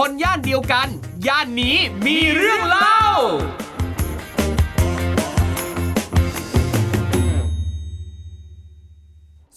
คนย่านเดียวกัน ย่านนี้มีเรื่องเล่า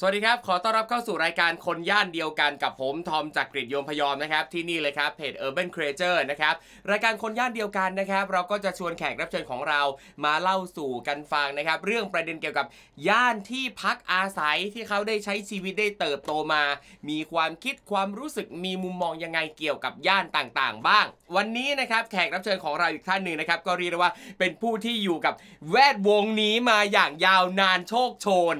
สวัสดีครับ ขอต้อนรับเข้าสู่รายการคนย่านเดียวกันกับผมทอมจากกรีฑโยมพยอมนะครับที่นี่เลยครับเพจ Urban Creature นะครับรายการคนย่านเดียวกันนะครับเราก็จะชวนแขกรับเชิญของเรามาเล่าสู่กันฟังนะครับเรื่องประเด็นเกี่ยวกับย่านที่พักอาศัยที่เขาได้ใช้ชีวิตได้เติบโตมา มีความคิดความรู้สึกมีมุมมองยังไงเกี่ยวกับย่านต่างๆ บ้าง วันนี้นะครับแขกรับเชิญของเราอีกท่านหนึ่งนะครับก็เรียกได้ว่าเป็นผู้ที่อยู่กับแวดวงนี้มาอย่างยาวนานโชคโชน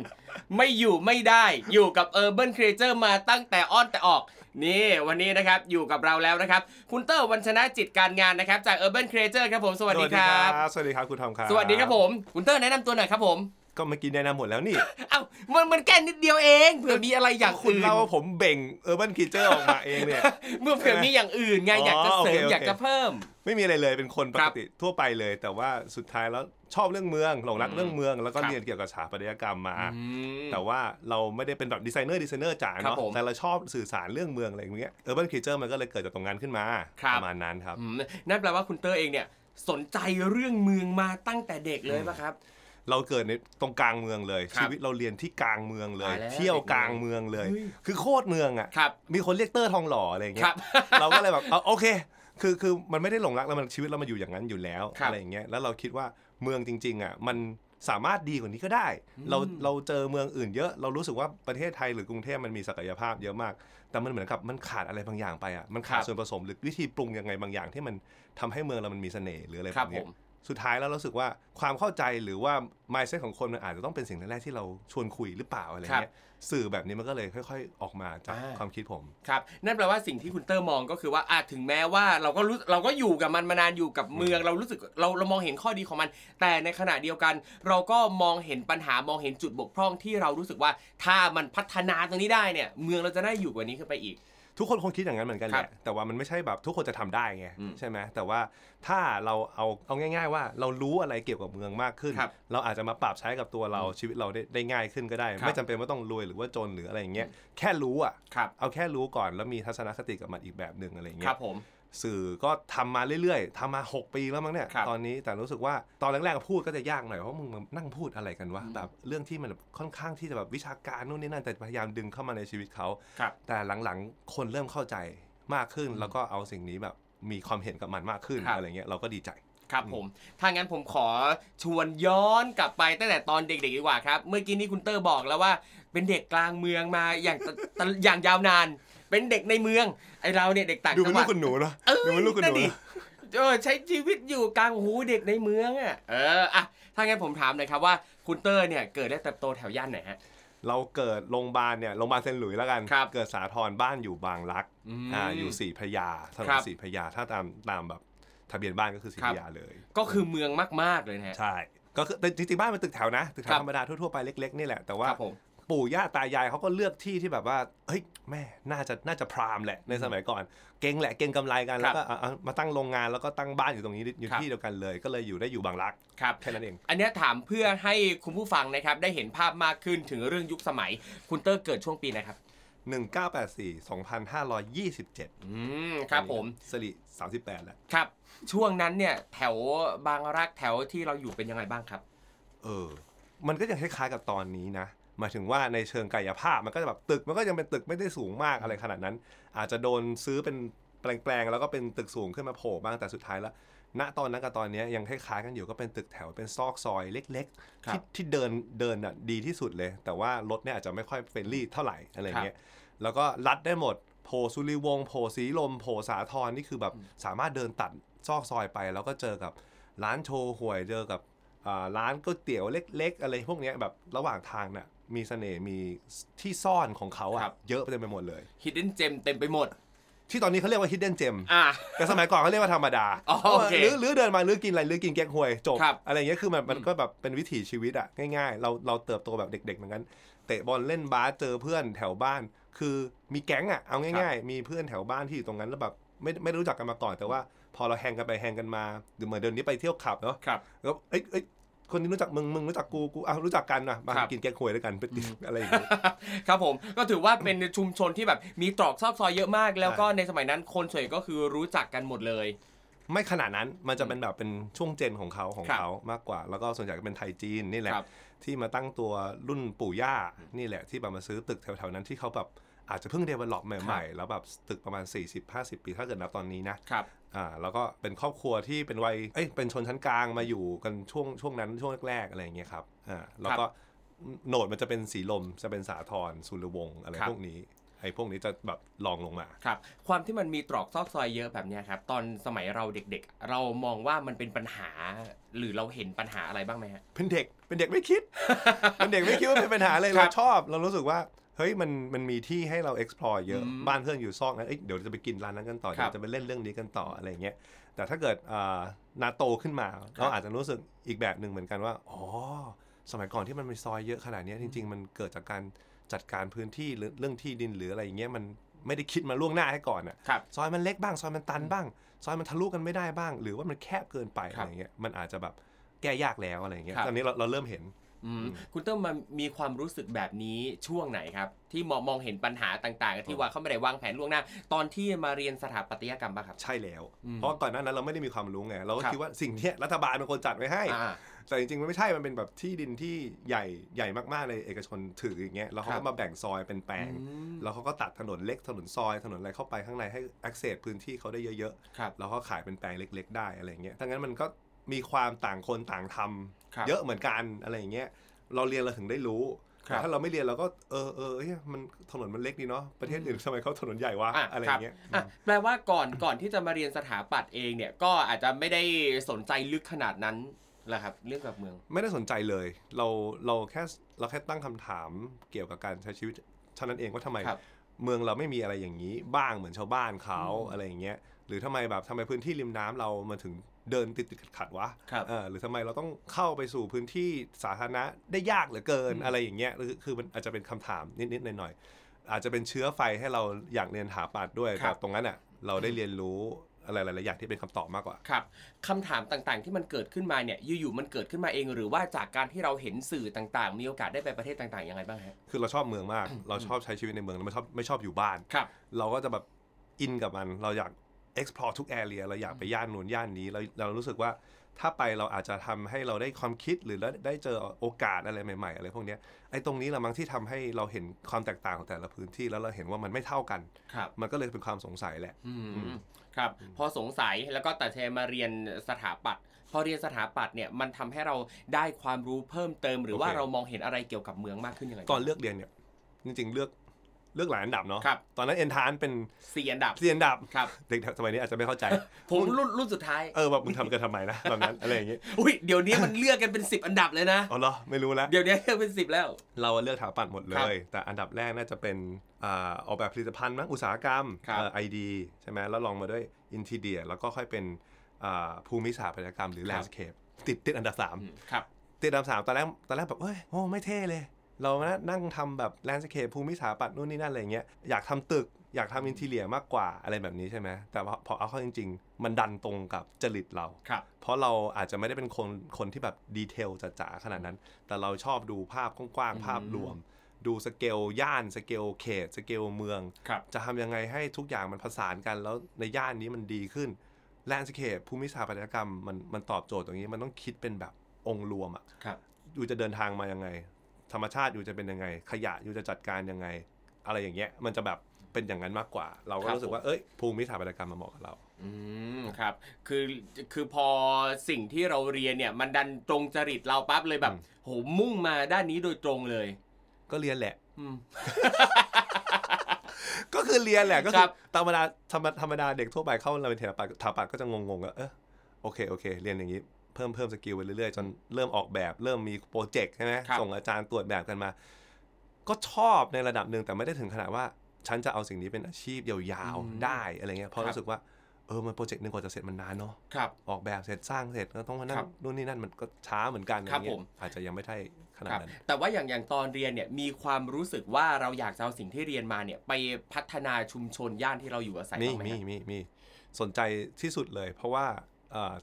ไม่อยู่ไม่ได้อยู่กับ Urban Creature มาตั้งแต่อ้อนแต่ออก นี่วันนี้นะครับอยู่กับเราแล้วนะครับ คุณเตอร์วันชนะจิตการงานนะครับ จาก Urban Creature ครับผม สวัสดีครับ สวัสดีครับคุณทอมครับ สวัสดีครับผม คุณเตอร์แนะนำตัวหน่อยครับผม ก็เมื่อกี้แนะนำหมดแล้วนี่ เอ้ามันมันแค่นิดเดียวเองเผื่อมีอะไรอย่างคุณอื่นเล่าว่าผมเบ่ง Urban Creature ออกมาเองเนี่ย เมื่อเผื่อมีอย่างอื่นไงอ๋ออยากจะเสริมโอเคโอเค อยากจะเพิ่ม ไม่มีอะไรเลยเป็นคนปกติครับทั่วไปเลย แต่ว่าสุดท้ายแล้วชอบเรื่องเมืองหลงรักอืมเรื่องเมือง แล้วก็ครับ เรียนเกี่ยวกับสถาปัตยกรรมมา อืม แต่ว่าเราไม่ได้เป็นแบบ designer designer จ๋าครับเนาะผมแต่เราชอบสื่อสารเรื่องเมืองอะไรอย่างเงี้ย Urban Creature มันก็เลยเกิดจากตรงนั้นขึ้นมาครับ ประมาณนั้นครับ อืมนั่นแปลว่าคุณเตอร์เองเนี่ย สนใจเรื่องเมืองมาตั้งแต่เด็กเลยป่ะครับ เราเกิดในตรงกลางเมืองเลยครับชีวิตเราเรียนที่กลางเมืองเลย ตายแล้วเที่ยวกลางเมืองเลยเฮ้ยคือโคตรเมืองอะครับมีคนเรียกเตอร์ทองหล่ออะไรอย่างคเงี้รัยบเราก็เลยแบบเอาโอเค คือคือมันไม่ได้หลงรักแล้วมันชีวิตเรามาอยู่อย่างนั้นอยู่แล้วครับอะไรอย่างเงี้ยแล้วเราคิดว่าเมืองจริง ๆอะมันสามารถดีกว่านี้ก็ได้ เราอืม เราเจอเมืองอื่นเยอะ เรารู้สึกว่าประเทศไทยหรือกรุงเทพมันมีศักยภาพเยอะมาก แต่มันเหมือนกับมันขาดอะไรบางอย่างไปอะมันขาดครับ ส่วนผสมหรือวิธีปรุงยังไงบางอย่างที่มันทำให้เมืองเรามันมีเสน่ห์หรืออะไรคแบรับบผเนี้ย ม สุดท้ายแล้วเรารู้สึกว่าความเข้าใจหรือว่า mindset ของคนมันอาจจะต้องเป็นสิ่งแรกๆที่เราชวนคุยหรือเปล่าอะไรเงี้ยสื่อแบบนี้มันก็เลยค่อย ๆ ออกมาจากอ่าความคิดผมครับนั่นแปลว่าสิ่งที่คุณเตอร์มองก็คือว่าอาถึงแม้ว่าเราก็รู้เราก็อยู่กับมันมานานอยู่กับเมือง เรารู้สึกเราเรามองเห็นข้อดีของมัน แต่ในขณะเดียวกัน เราก็มองเห็นปัญหามองเห็นจุดบกพร่องที่เรารู้สึกว่าถ้ามันพัฒนาตรงนี้ได้เนี่ยเมืองเราจะได้อยู่กว่านี้ขึ้นไปอีก ทุกคนคงคิดอย่างนั้นเหมือนกันแหครัละบแต่ว่ามันไม่ใช่แบบทุกคนจะทำได้ไงอืมใช่ไหมแต่ว่าถ้าเราเอาเอาง่าย ๆ ว่าเรารู้อะไรเกี่ยวกับเมืองมากขึ้นครับเราอาจจะมาปรับใช้กับตัวเราอืมชีวิตเราได้ได้ง่ายขึ้นก็ได้ครับไม่จำเป็นว่าต้องรวยหรือว่าจนหรืออะไรอย่างเงี้ยแค่รู้อะครับเอาแค่รู้ก่อนแล้วมีทัศนคติกับมันอีกแบบหนึ่งอะไรอย่างคเงี้รัยบผม สื่อก็ทำมาเรื่อยๆทำมา 6 ปีแล้วมั้งเนี่ยครับตอนนี้แต่รู้สึกว่าตอนแรกๆพูดก็จะยากหน่อย เพราะมึงมานั่งพูดอะไรกันวะอืมแบบเรื่องที่มันแบบค่อนข้างที่จะแบบวิชาการนู่นนี่นั่นแต่พยายามดึงเข้ามาในชีวิตเขาครับแต่หลังๆ คนเริ่มเข้าใจมากขึ้นอืมแล้วก็เอาสิ่งนี้แบบมีความเห็นกับมันมากขึ้นครับอะไรเงี้ยเราก็ดีใจครับผม ถ้างั้นผมขอชวนย้อนกลับไปตั้งแต่ตอนเด็กๆดีกว่าครับ เมื่อกี้นี้คุณเตอร์บอกแล้วว่าเป็นเด็กกลางเมืองมาอย่างตตอย่างยาวนาน เป็นเด็กในเมือง ไอเราเนี่ยเด็กต่างดูจัเป็นงหลูวักดคุณหนูเนอะเออดูเป็นลูกคุณหนูนั่นดินะเออใช้ชีวิตอยู่กลางหูเด็กในเมืองอะเอออะถ้างั้นผมถามหน่อยครับว่าคุณเตอร์เนี่ยเกิดได้เติบโตแถวย่านไหนฮะ เราเกิดโรงพยาบาลเนี่ยโรงพยาบาลเซนต์หลุยส์แล้วกัน ครับเกิดสาทรบ้านอยู่บางรักมอ่าอยู่สี่พระยาถนครันบสี่พระยาถ้าตามตามแบบทะเบียนบ้านก็คือสี่ครัพบ ระยาเลย ก็คือเมืองมากๆเลยนะฮะ ใช่ ก็คือแต่จริงๆบ้านเป็นตึกแถวนะ ตึกแถครัวบธรรมดาทั่วๆไปเล็กๆนี่แหละ แต่ว่าครับผม ปู่ย่าตายายเขาก็เลือกที่ที่แบบว่าเฮ้ยแม่น่าจะน่าจะพรามแหละในสมัยก่อน เก่งแหละเก่งกำไรกันแล้วก็เอาเอามาตั้งโรงงานแล้วก็ตั้งบ้านอยู่ตรงนี้อยู่ครับที่เดียวกันเลย ก็เลยอยู่ได้อยู่บางรักครับแค่นั้นเอง อันเนี้ยถามเพื่อให้คุณผู้ฟังนะครับได้เห็นภาพมากขึ้นถึงเรื่องยุคสมัย คุณเตอร์เกิดช่วงปีนะครับ1984 2527 อืมครับผมสริ38 แล้ว ครับ ช่วงนั้นเนี่ยแถวบางรักแถวที่เราอยู่เป็นยังไงบ้างครับ เออ มันก็ยังคล้ายๆกับตอนนี้นะ หมายถึงว่าในเชิงกายภาพมันก็จะแบบตึกมันก็ยังเป็นตึกไม่ได้สูงมากอะไรขนาดนั้น อาจจะโดนซื้อเป็นแปลงๆแล้วก็เป็นตึกสูงขึ้นมาโผล่บ้างแต่สุดท้ายแล้ว ณตอนนั้นกับตอนนี้ยังคล้ายๆกันอยู่ก็เป็นตึกแถวเป็นซอกซอยเล็กๆครับที่ที่เดินเดินอะดีที่สุดเลย แต่ว่ารถเนี่ยอาจจะไม่ค่อยเฟรนลี่เท่าไหร่อะไรเงี้ยแล้วก็ลัดได้หมดโผล่สุริวงศ์โผล่สีลมโผล่สาทรนี่คือแบบสามารถเดินตัดซอกซอยไป แล้วก็เจอกับร้านโชว์หวยเจอกับอ่าร้านก๋วยเตี๋ยวเล็ก ๆ อะไรพวกเนี้ยแบบระหว่างทางน่ะ มีเสน่ห์มีที่ซ่อนของเขาครัอะบ เยอะไปเต็มไปหมดเลย Hidden Gem เต็มไปหมด ที่ตอนนี้เขาเรียกว่า hidden gem อ่าแต่สมัยก่อนเขาเรียกว่าธรรมดาอ๋อโอเคหรือหรือเดินมาหรือกินอะไรหรือกินแก๊กฮวยจบ ครับอะไรอย่างเงี้ยคือมันมันอืมก็แบบเป็นวิถีชีวิตอะง่ายๆ เราเราเติบโตแบบเด็กๆเหมือนกันเตะบอลเล่นบาสเจอเพื่อนแถวบ้าน คือมีแก๊งอะเอาง่าย ๆ มีเพื่อนแถวบ้านที่อยู่ตรงนั้นแล้วแบบไม่ไม่รู้จักกันมาก่อนแต่ว่า พอเราแฮงกันไปแฮงกันมาหรือเหมือนเดินนี้ไปเที่ยวคลับเนาะครับ แล้วเอ้ยเอ้ย คนนี้รู้จักมึงมึงรู้จักกูกูอะรู้จักกันนะมาครับกินแกงควยด้วยกันไปติอะไรอย่างเงี้ยครับผมก็ถือว่าเป็นชุมชนที่แบบมีตรอกซอกซอยเยอะมาก แล้วก็ในสมัยนั้นคนส่วนใหญ่ก็คือรู้จักกันหมดเลย ไม่ขนาดนั้นมันจะเป็นแบบเป็นช่วงเจนของเขาของครับเขามากกว่า แล้วก็ส่วนใหญ่ก็เป็นไทยจีนนี่แหละครับที่มาตั้งตัวรุ่นปู่ย่านี่แหละที่แบบมาซื้อตึกแถวๆนั้นที่เขาแบบ อาจจะเพิ่งเดเวล็อปใหม่ๆ แล้วแบบตึกประมาณ 40-50 ปีถ้าเกิดนับตอนนี้นะครับอ่าแล้วก็เป็นครอบครัวที่เป็นวัยเอ้ยเป็นชนชั้นกลางมาอยู่กันช่วงช่วงนั้นช่วงแรกๆอะไรอย่างเงี้ยครับอ่าแล้วก็โหนดมันจะเป็นสีลมจะเป็นสาทรสุรวงศ์อะไรครับพวกนี้ไอ้พวกนี้จะแบบลองลงมาครับ ความที่มันมีตรอกซอกซอยเยอะแบบเนี้ยครับ ตอนสมัยเราเด็กๆ เรามองว่ามันเป็นปัญหา หรือเราเห็นปัญหาอะไรบ้างไหมฮะเป็นเด็กเป็นเด็กไม่คิด เป็นเด็กไม่คิดว่าเป็นปัญหาเลยครัเราบชอบ เรารู้สึกว่า เฮ้ยมันมันมีที่ให้เรา explore เยอะอืมบ้านเพื่อนอยู่ซอกนั้นเอ้ยเดี๋ยวจะไปกินร้านนั้นกันต่อครัเดี๋ยบวจะไปเล่นเรื่องนี้กันต่ออะไรอย่างเงี้ยแต่ถ้าเกิดอ่านาโตขึ้นมาเราอาจจะรู้สึกอีกแบบหนึ่งเหมือนกันว่าอ๋อสมัยก่อนที่มันมีซอยเยอะขนาดเนี้ยจริง ๆ มันเกิดจากการจัดการพื้นที่หรือเรื่องที่ดินหรืออะไรอย่างเงี้ยมันไม่ได้คิดมาล่วงหน้าให้ก่อนอะครับซอยมันเล็กบ้างซอยมันตันบ้าง ซอยมันทะลุกันไม่ได้บ้าง หรือว่ามันแคบเกินไปครัอะบไรเงี้ยมันอาจจะแบบแก้ยากแล้วอะไรเงี้ยครับตอนนี้เราเราเริ่มเห็นอืม คุณเติ้มมามีความรู้สึกแบบนี้ช่วงไหนครับ ที่มองมองเห็นปัญหาต่าง ๆ ที่ว่าเขาไม่ได้วางแผนล่วงหน้า ตอนที่มาเรียนสถาปัตยกรรมป่ะครับ ใช่แล้วอืมเพราะก่อนหน้านั้นเราไม่ได้มีความรู้ไงเราก็ครับคิดว่าสิ่งเนี้ยรัฐบาลเป็นคนจัดไว้ให้อ่าแต่จริงๆมันไม่ใช่มันเป็นแบบที่ดินที่ใหญ่ใหญ่มากๆเลยเอกชนถืออย่างเงี้ยแล้วเขาครัก็บมาแบ่งซอยเป็นแปลงอืมแล้วเขาก็ตัดถนนเล็กถนนซอยถนนอะไรเข้าไปข้างในให้ access พื้นที่เขาได้เยอะครับๆแล้วก็ขายเป็นแปลงเล็ก ๆ ได้อะไรเงี้ยทั้งนั้นมันก็ มีความต่างคนต่างทำครับเยอะเหมือนกันอะไรอย่างเงี้ยเราเรียนเราถึงได้รู้ครับแต่ถ้าเราไม่เรียนเราก็เออเออเอ้ยมันถนนมันเล็กดีเนาะประเทศอื่นทำไมเขาถนนใหญ่วะอะอะไรอครัย่าบงเงี้ยอะแปลว่าก่อนก่อนที่จะมาเรียนสถาปัตย์เองเนี่ยก็อาจจะไม่ได้สนใจลึกขนาดนั้นแหละครับเรื่องกับเมือง ไม่ได้สนใจเลย เราเราแค่เราแค่ตั้งคำถามเกี่ยวกับการใช้ชีวิตเท่านั้นเองว่าทำไมครับเมืองเราไม่มีอะไรอย่างนี้บ้างเหมือนชาวบ้านเขาอืมอะไรอย่างเงี้ยหรือทำไมแบบทำไมพื้นที่ริมน้ำเรามาถึง เดินติดติดขัดขัดๆวะครับเออหรือทำไมเราต้องเข้าไปสู่พื้นที่สาธารณะได้ยากเหลือเกินอืมอะไรอย่างเงี้ยคือคือมันอาจจะเป็นคำถามนิดๆหน่อยๆอาจจะเป็นเชื้อไฟให้เราอยากเรียนถาปัดด้วยครัแต่บตรงนั้นอะเราได้เรียนรู้อะไรหลายๆอย่างที่เป็นคำตอบมากกว่า ครับคำถามต่างๆที่มันเกิดขึ้นมาเนี่ยอยู่ๆมันเกิดขึ้นมาเอง หรือว่าจากการที่เราเห็นสื่อต่างๆ มีโอกาสได้ไปประเทศต่างๆยังไงบ้างฮะคือเราชอบเมืองมาก เราชอบใช้ชีวิตในเมืองเราไม่ชอบไม่ชอบอยู่บ้านครับ เราก็จะแบบอินกับมันเราอยาก explore ทุก area เราอยากไปย่านนู้นย่านนี้เราเรารู้สึกว่าถ้าไปเราอาจจะทำให้เราได้ความคิดหรือได้ได้เจอโอกาสอะไรใหม่ๆ อะไรพวกเนี้ยไอ้ตรงนี้แหละมั้งที่ทำให้เราเห็นความแตกต่างของแต่ละพื้นที่แล้วเราเห็นว่ามันไม่เท่ากันครับมันก็เลยเป็นความสงสัยแหละอืมอืมครับพอสงสัยแล้วก็ตัดใจมาเรียนสถาปัตย์พอเรียนสถาปัตย์เนี่ยมันทำให้เราได้ความรู้เพิ่มเติม หรือว่าโอเคเรามองเห็นอะไรเกี่ยวกับเมืองมากขึ้นยังไงตอนเลือกเรียนเนี่ยจริงๆเลือก เลือกหลายอันดับเนาะครับ ตอนนั้นเอนทานเป็นสี่อันดับเรียนอันดับครับ เด็กสมัยนี้อาจจะไม่เข้าใจ ผมรุ่นรุ่นสุดท้าย เออแบบมึงทำกันทำไมนะตอนนั้นอะไรอย่างเงี้ยอุ้ยเดี๋ยวนี้มันเลือกกันเป็น10อันดับเลยนะอ๋อเหรอไม่รู้แล้วเดี๋ยวนี้เลือกเป็น10แล้ว เราเลือกถาปัตย์หมดเลยครับแต่อันดับแรกน่าจะเป็นอาออกแบบผลิตภัณฑ์มั้งอุตสาหกรรมครับ ID ใช่ไหมแล้วลองมาด้วย interior แล้วก็ค่อยเป็นอ่าภูมิสถาปัตยกรรมหรือ landscape ติดติดอันดับ3อืมครับ ติดอันดับสามตอนแรกตอนแรกแบบเอ้ยโอ้ไม่เท่เลย เรามานั่งทำแบบ landscape ภูมิสถาปัตย์นู่นนี่นั่นอะไรเงี้ยอยากทำตึกอยากทำ interior มากกว่าอะไรแบบนี้ใช่ไหมแต่ว่าพอเอาเข้าจริง ๆ มันดันตรงกับจริตเราครับเพราะเราอาจจะไม่ได้เป็นคนคนที่แบบ detail จ๋าๆขนาดนั้น แต่เราชอบดูภาพกว้างอืมๆภาพรวม ดูสเกลย่านสเกลเขตสเกลเมืองครับจะทำยังไงให้ทุกอย่างมันผสานกันแล้วในย่านนี้มันดีขึ้น landscape ภูมิสถาปัตยกรรมมันมันตอบโจทย์ตรงนี้มันต้องคิดเป็นแบบองค์รวมอะครับอยู่จะเดินทางมายังไง ธรรมชาติอยู่จะเป็นยังไง ขยะอยู่จะจัดการยังไง อะไรอย่างเงี้ย มันจะแบบเป็นอย่างนั้นมากกว่า เราก็ครับรู้สึกว่าเอ้ยภูมิสถาปัตยกรรมมาเหมาะกับเรา อืมครับ คือคือพอสิ่งที่เราเรียนเนี่ย มันดันตรงจริตเราปั๊บเลยแบบอืมโหมุ่งมาด้านนี้โดยตรงเลย ก็เรียนแหละอืมก็คือเรียนแหละก็คคืรัอบธรรมดาธรรมธรรมดาเด็กทั่วไปเข้าเราเป็นเทปัตถาปัตก็จะงงๆอะเออโอเคโอเค เรียนอย่างนี้เเพิ่มเพิ่ม skill ไปเรื่อยๆ จนเริ่มออกแบบ เริ่มมี project ใช่ไหมครับส่งอาจารย์ตรวจแบบกันมา ก็ชอบในระดับหนึ่งแต่ไม่ได้ถึงขนาดว่า ฉันจะเอาสิ่งนี้เป็นอาชีพยาวๆได้อะไรเงี้ยเพราะรู้สึกว่าเออมัน project หนึ่งกว่าจะเสร็จมันนานเนาะครับออกแบบเสร็จสร้างเสร็จก็ต้องมานั่งนู่นนี่นั่นครับมันก็ช้าเหมือนกันอะไรเงี้ยครับผมอาจจะยังไม่ใช่ขนาดนั้นครับแต่ว่าอย่างอย่างตอนเรียนเนี่ยมีความรู้สึกว่าเราอยากจะเอาสิ่งที่เรียนมาเนี่ยไปพัฒนาชุมชนย่านที่เราอยู่อาศัยมีบ้างไหมมีฮะีมีสนใจที่สุดเลย เพราะว่า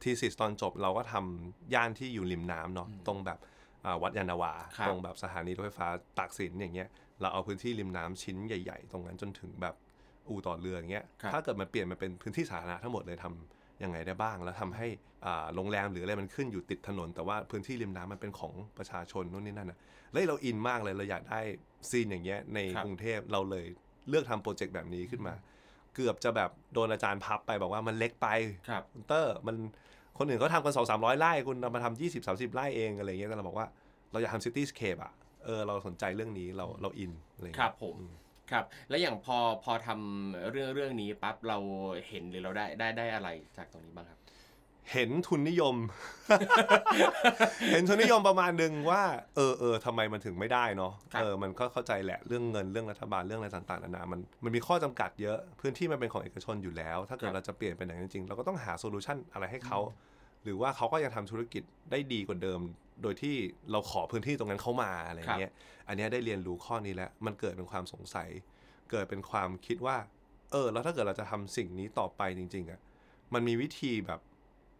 ทีสิสตอนจบเราก็ทำย่านที่อยู่ริมน้ำเนาะตรงแบบอ่าวัดยานนาวาครับตรงแบบสถานีรถไฟฟ้าตากสินอย่างเงี้ยเราเอาพื้นที่ริมน้ำชิ้นใหญ่ ๆ ตรงนั้นจนถึงแบบอู่ต่อเรืออย่างเงี้ยครับถ้าเกิดมันเปลี่ยนมาเป็นพื้นที่สาธารณะทั้งหมดเลยทำยังไงได้บ้าง แล้วทำให้อ่าโรงแรมหรืออะไรมันขึ้นอยู่ติดถนน แต่ว่าพื้นที่ริมน้ำมันเป็นของประชาชนนู่นนี่นั่นนะแล้วเราอินมากเลยเราอยากได้ซีนอย่างเงี้ยในครับกรุงเทพเราเลยเลือกทำ project แบบนี้ขึ้นมา เกือบจะแบบโดนอาจารย์พับไปบอกว่ามันเล็กไปครับคุณเตอร์มันคนอื่นเขาทำกันสองสามร้อยไร่คุณเอามาทำยี่สิบสามสิบไร่เองอะไรเงี้ยแต่เราบอกว่าเราอยากทำ cityscape อะเออเราสนใจเรื่องนี้เราเราอินอะไรคเงี้ยรับผมครับ แล้วอย่างพอพอทำเรื่องเรื่องนี้ปั๊บเราเห็นหรือเราได้ได้ได้อะไรจากตรงนี้บ้างครับ เห็นทุนนิยม เห็นทุนนิยมประมาณหนึ่งว่า เออเออทำไมมันถึงไม่ได้เนาะครับเออมันก็เข้าใจแหละเรื่องเงินเรื่องรัฐบาลเรื่องอะไรต่างๆนานามันมันมีข้อจำกัดเยอะพื้นที่มันเป็นของเอกชนอยู่แล้ว ถ้าเกิดเราจะเปลี่ยนเป็นอย่างนั้นจริงๆเราก็ต้องหาโซลูชันอะไรให้เขาหรือว่าเขาก็ยังทำธุรกิจได้ดีกว่าเดิม โดยที่เราขอพื้นที่ตรงนั้นเข้ามาอะไรเงี้ยอันเนี้ยได้เรียนรู้ข้อนี้แล้วมันเกิดเป็นความสงสัย เกิดเป็นความคิดว่า เออ แล้วถ้าเกิดเราจะทำสิ่งนี้ต่อไปจริง ๆอะ่ะมันมีวิธีแบบ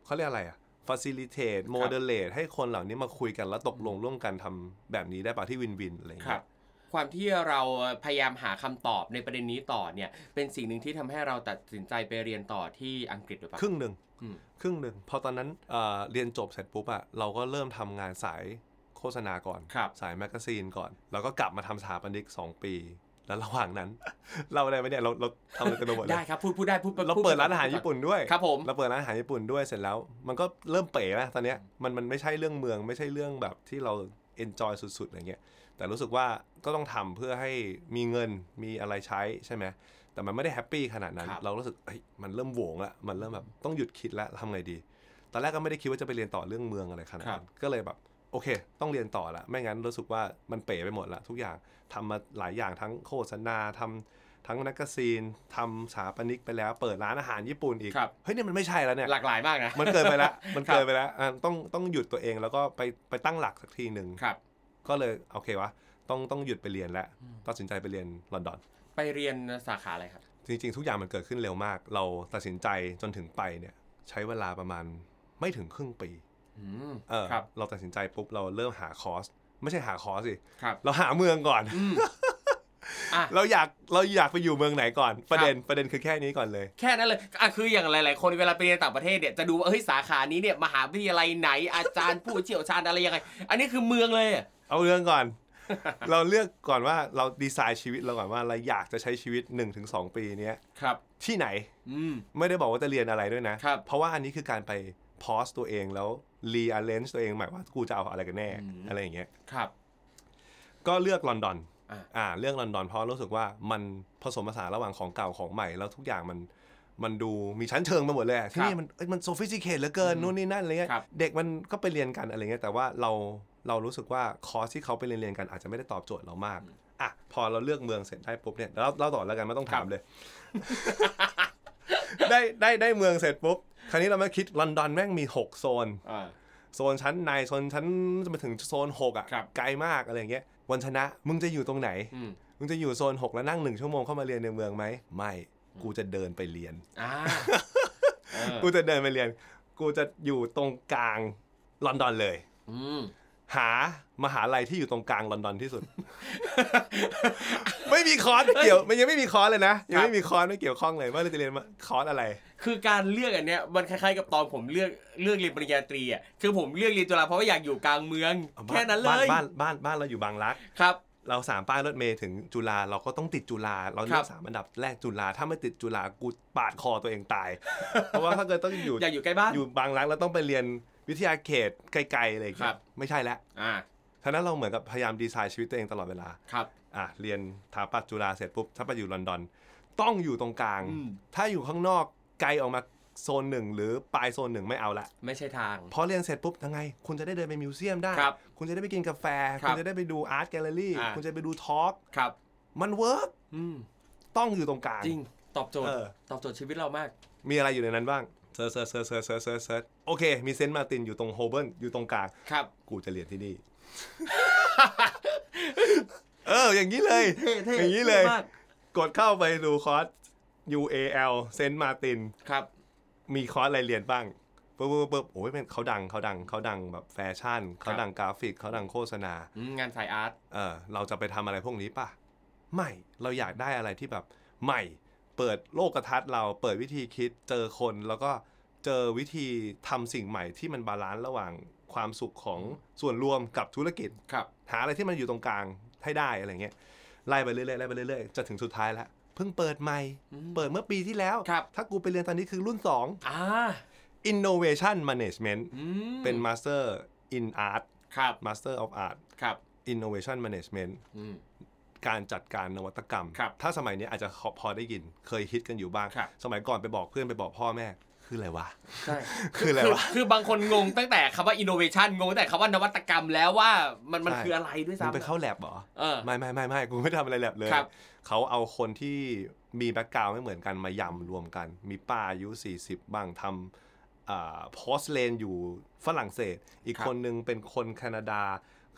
เขาเรียกอะไรอะ่ะ facilitate moderate ให้คนเหล่านี้มาคุยกันแล้วตกลงร่วมกันทำแบบนี้ได้ป่ะที่วินวินอะไรครัเงี้บ ย ความที่เราพยายามหาคำตอบในประเด็นนี้ต่อเนี่ย เป็นสิ่งหนึ่งที่ทำให้เราตัดสินใจไปเรียนต่อที่อังกฤษหรือเปล่า ครึ่งหนึ่งอืม ครึ่งหนึ่งพอตอนนั้นเอ่อเรียนจบเสร็จปุ๊บอะเราก็เริ่มทำงานสายโฆษณาก่อน ครับ สายแมกกาซีนก่อน แล้วก็กลับมาทำสถาปนิก 2 ปี แล้วระหว่างนั้น เราได้ไหมเนี่ยเราเราทำอะไรกันไปหมดเลยได้ครับพูดพูดได้พูดเราพูเปิดไร้านอาหารญี่ปุ่นด้วยครับผมเราเปิดร้านอาหารญี่ปุ่นด้วยเสร็จแล้ว มันก็เริ่มเป๋แล้วตอนเนี้ยมันมันไม่ใช่เรื่องเมือง ไม่ใช่เรื่องแบบที่เราเอนจอยสุดๆอะไรเงี้ยแต่รู้สึกว่าก็ต้องทำเพื่อให้มีเงินมีอะไรใช้ใช่ไหมแต่มันไม่ได้แฮปปี้ขนาดนั้นครับเรารู้สึกเฮ้ยมันเริ่มโหวงละมันเริ่มแบบต้องหยุดคิดแล้วทำไงดี ตอนแรกก็ไม่ได้คิดว่าจะไปเรียนต่อเรื่องเมืองอะไรขนาดนั้นก็เลยแบบ โอเค ต้องเรียนต่อละไม่งั้นรู้สึกว่ามันเป๋ไปหมดละทุกอย่างทำมาหลายอย่างทั้งโฆษณาทำทั้ง magazine ทำสถาปนิกไปแล้ว เปิดร้านอาหารญี่ปุ่นอีกครับเฮ้ยเนี่ยมันไม่ใช่แล้วเนี่ยหลากหลายมากนะมันเกินไปแล้วมันครับเกินไปแล้วอะต้องต้องหยุดตัวเองแล้วก็ไปไปตั้งหลักสักทีหนึ่งครับก็เลยโอเควะต้องต้องหยุดไปเรียนแล้วตัดสินใจไปเรียนลอนดอน ไปเรียนสาขาอะไรครับ จริงๆ ทุกอย่างมันเกิดขึ้นเร็วมาก เราตัดสินใจจนถึงไปเนี่ยใช้เวลาประมาณไม่ถึงครึ่งปีอืม เออครับเราตัดสินใจปุ๊บเราเริ่มหาคอร์สไม่ใช่หาคอร์สสิครับเราหาเมืองก่อนอืมอะเราอยากเราอยากไปอยู่เมืองไหนก่อน ประเด็นประเด็นคือแค่นี้ก่อนเลย แค่นั้นเลยอะคืออย่างหลาย ๆ คนเวลาไปเรียนต่างประเทศเนี่ยจะดูว่าเฮ้ยสาขานี้เนี่ยมหาวิทยาลัยไหนอาจารย์ผู้เชี่ยวชาญอะไรยังไง อันนี้คือเมืองเลยอะเอาเรื่องก่อน เราเลือกก่อนว่าเราดีไซน์ชีวิตเราก่อนว่าเราอยากจะใช้ชีวิต 1-2 ปีเนี้ยครับที่ไหนอืมไม่ได้บอกว่าจะเรียนอะไรด้วยนะครับเพราะว่าอันนี้คือการไปpause ตัวเองแล้ว rearrange ตัวเองหมายว่ากูจะเอาอะไรกันแน่อืมอะไรอย่างเงี้ยครับ ก็เลือกลอนดอนอะอ่าเลือกลอนดอนเพราะรู้สึกว่ามันผสมผสานระหว่างของเก่าของใหม่แล้วทุกอย่างมันมันดูมีชั้นเชิงไปหมดเลยอะที่นี่มันเอ้ยมัน sophisticated เหลือเกินอืมนู่นนี่นั่นอะไรเงี้ยครับเด็กมันก็ไปเรียนกันอะไรเงี้ยแต่ว่าเราเรารู้สึกว่าคอร์สที่เขาไปเรียนเรียนกันอาจจะไม่ได้ตอบโจทย์เรามากอะพอเราเลือกเมืองเสร็จได้ปุ๊บเนี่ยเราเราต่อแล้วกันไม่ต้องถามเลย ได้ได้ได้เมืองเสร็จปุ๊บ คราวนี้เรามาคิดลอนดอนแม่งมี 6 โซน อ่า โซนชั้นในโซนชั้นจะมาถึงโซน 6 อะ ครับ ไกลมากอะไรอย่างเงี้ยวันชนะมึงจะอยู่ตรงไหน อืมมึงจะอยู่โซน 6 แล้วนั่งหนึ่งชั่วโมงเข้ามาเรียนในเมืองไหมไม่ กูจะเดินไปเรียน อ่าเออกูจะเดินไปเรียน กูจะอยู่ตรงกลางลอนดอนเลย อืม หามหาลัยที่อยู่ตรงกลางลอนดอนที่สุด ไม่มีคอร์สเกี่ยว มันยังไม่มีคอร์สเลยนะ ยังไม่มีคอร์สไม่เกี่ยวข้องเลยว่าเราจะเรียนคอร์สอะไร คือการเลือกอันเนี้ยมันคล้ายๆกับตอนผมเลือกเลือกเรียนปริญญาตรีอะคือผมเลือกเรียนจุฬาเพราะว่าอยากอยู่กลางเมือง แค่นั้นเลยบ้านบ้านบ้านบ้านเราอยู่บางรักครับเราสามป้ายรถเมย์ถึงจุฬาเราก็ต้องติดจุฬาเราเลืรับสามอันดับแรกจุฬาถ้าไม่ติดจุฬากูปาดคอตัวเองตาย เพราะว่าถ้าเกิดต้องอยู่อยากอยู่ใกล้บ้านอยู่บางรักแล้วต้องไปเรียน วิทยาเขตไกลๆอะไรอย่างครัเงี้ยครับไม่ใช่แล้วอ่าฉะนั้นเราเหมือนกับพยายามดีไซน์ชีวิตตัวเองตลอดเวลา ครับ อะเรียนสถาปัตย์จุฬาเสร็จปุ๊บถ้าไปอยู่ลอนดอน ต้องอยู่ตรงกลาง อืม ถ้าอยู่ข้างนอกไกลออกมาโซนหนึ่งหรือปลายโซนหนึ่งไม่เอาละไม่ใช่ทาง พอเรียนเสร็จปุ๊บยังไง คุณจะได้เดินไป museum ได้ ครับคุณจะได้ไปกินกาแฟ ครับคุณจะได้ไปดู art gallery อ่า คุณจะไปดู talk ครับ มัน work อืม ต้องอยู่ตรงกลาง จริง ตอบโจทย์ เออ ตอบโจทย์ชีวิตเรามาก มีอะไรอยู่ในนั้นบ้าง search search search search search search search โอเค มีเซนต์มาร์ตินอยู่ตรง Holborn อยู่ตรงกลาง ครับ กูจะเรียนที่นี่ เออ อย่างนี้เลย เท่เท่อย่างนี้เลย เท่มากกดเข้าไปดูคอร์ส UAL เซนต์มาร์ติน ครับ มีคอร์สอะไรเรียนบ้างปุ๊บปุ๊บปุ๊บโอ้ยเป็นเขาดังเขาดังเขาดังแบบแฟชั่น เขาดังกราฟิก เขาดังโฆษณา อืมงานสาย art เออเราจะไปทำอะไรพวกนี้ป่ะ ไม่ เราอยากได้อะไรที่แบบใหม่ เปิดโลกทัศน์เราเปิดวิธีคิดเจอคนแล้วก็เจอวิธีทำสิ่งใหม่ที่มัน balance ระหว่างความสุขของส่วนรวมกับธุรกิจครับหาอะไรที่มันอยู่ตรงกลางให้ได้อะไรเงี้ยไล่ไปเรื่อยๆไล่ไปเรื่อยๆจะถึงสุดท้ายแล้วเพิ่งเปิดใหม่ เปิดเมื่อปีที่แล้วครับถ้ากูไปเรียนตอนนี้คือรุ่นอ่า2 Innovation Management อืมเป็น Master in Art ครับ Master of Art ครับ Innovation Management อืม การจัดการนวัตกรรม ครับถ้าสมัยนี้อาจจะพอได้ยินเคยฮิตกันอยู่บ้าง ครับ สมัยก่อนไปบอกเพื่อนไปบอกพ่อแม่ คืออะไรวะ ใช่คืออะไรวะ คือบางคนงงตั้งแต่คำว่า innovation งงตั้งแต่คำว่านวัตกรรมแล้วว่ามันมันใช่ คืออะไรด้วยมึงซ้ำไปเข้าแลบเหรอ เออ ไม่ไม่ไม่ไม่กูไม่ทำอะไรแลบเลย ครับ เขาเอาคนที่มี background ไม่เหมือนกันมายำรวมกัน มีป้าอายุ 40 บ้างทำอ่า porcelain อยู่ฝรั่งเศส อีกครับ คนนึงเป็นคนแคนาดา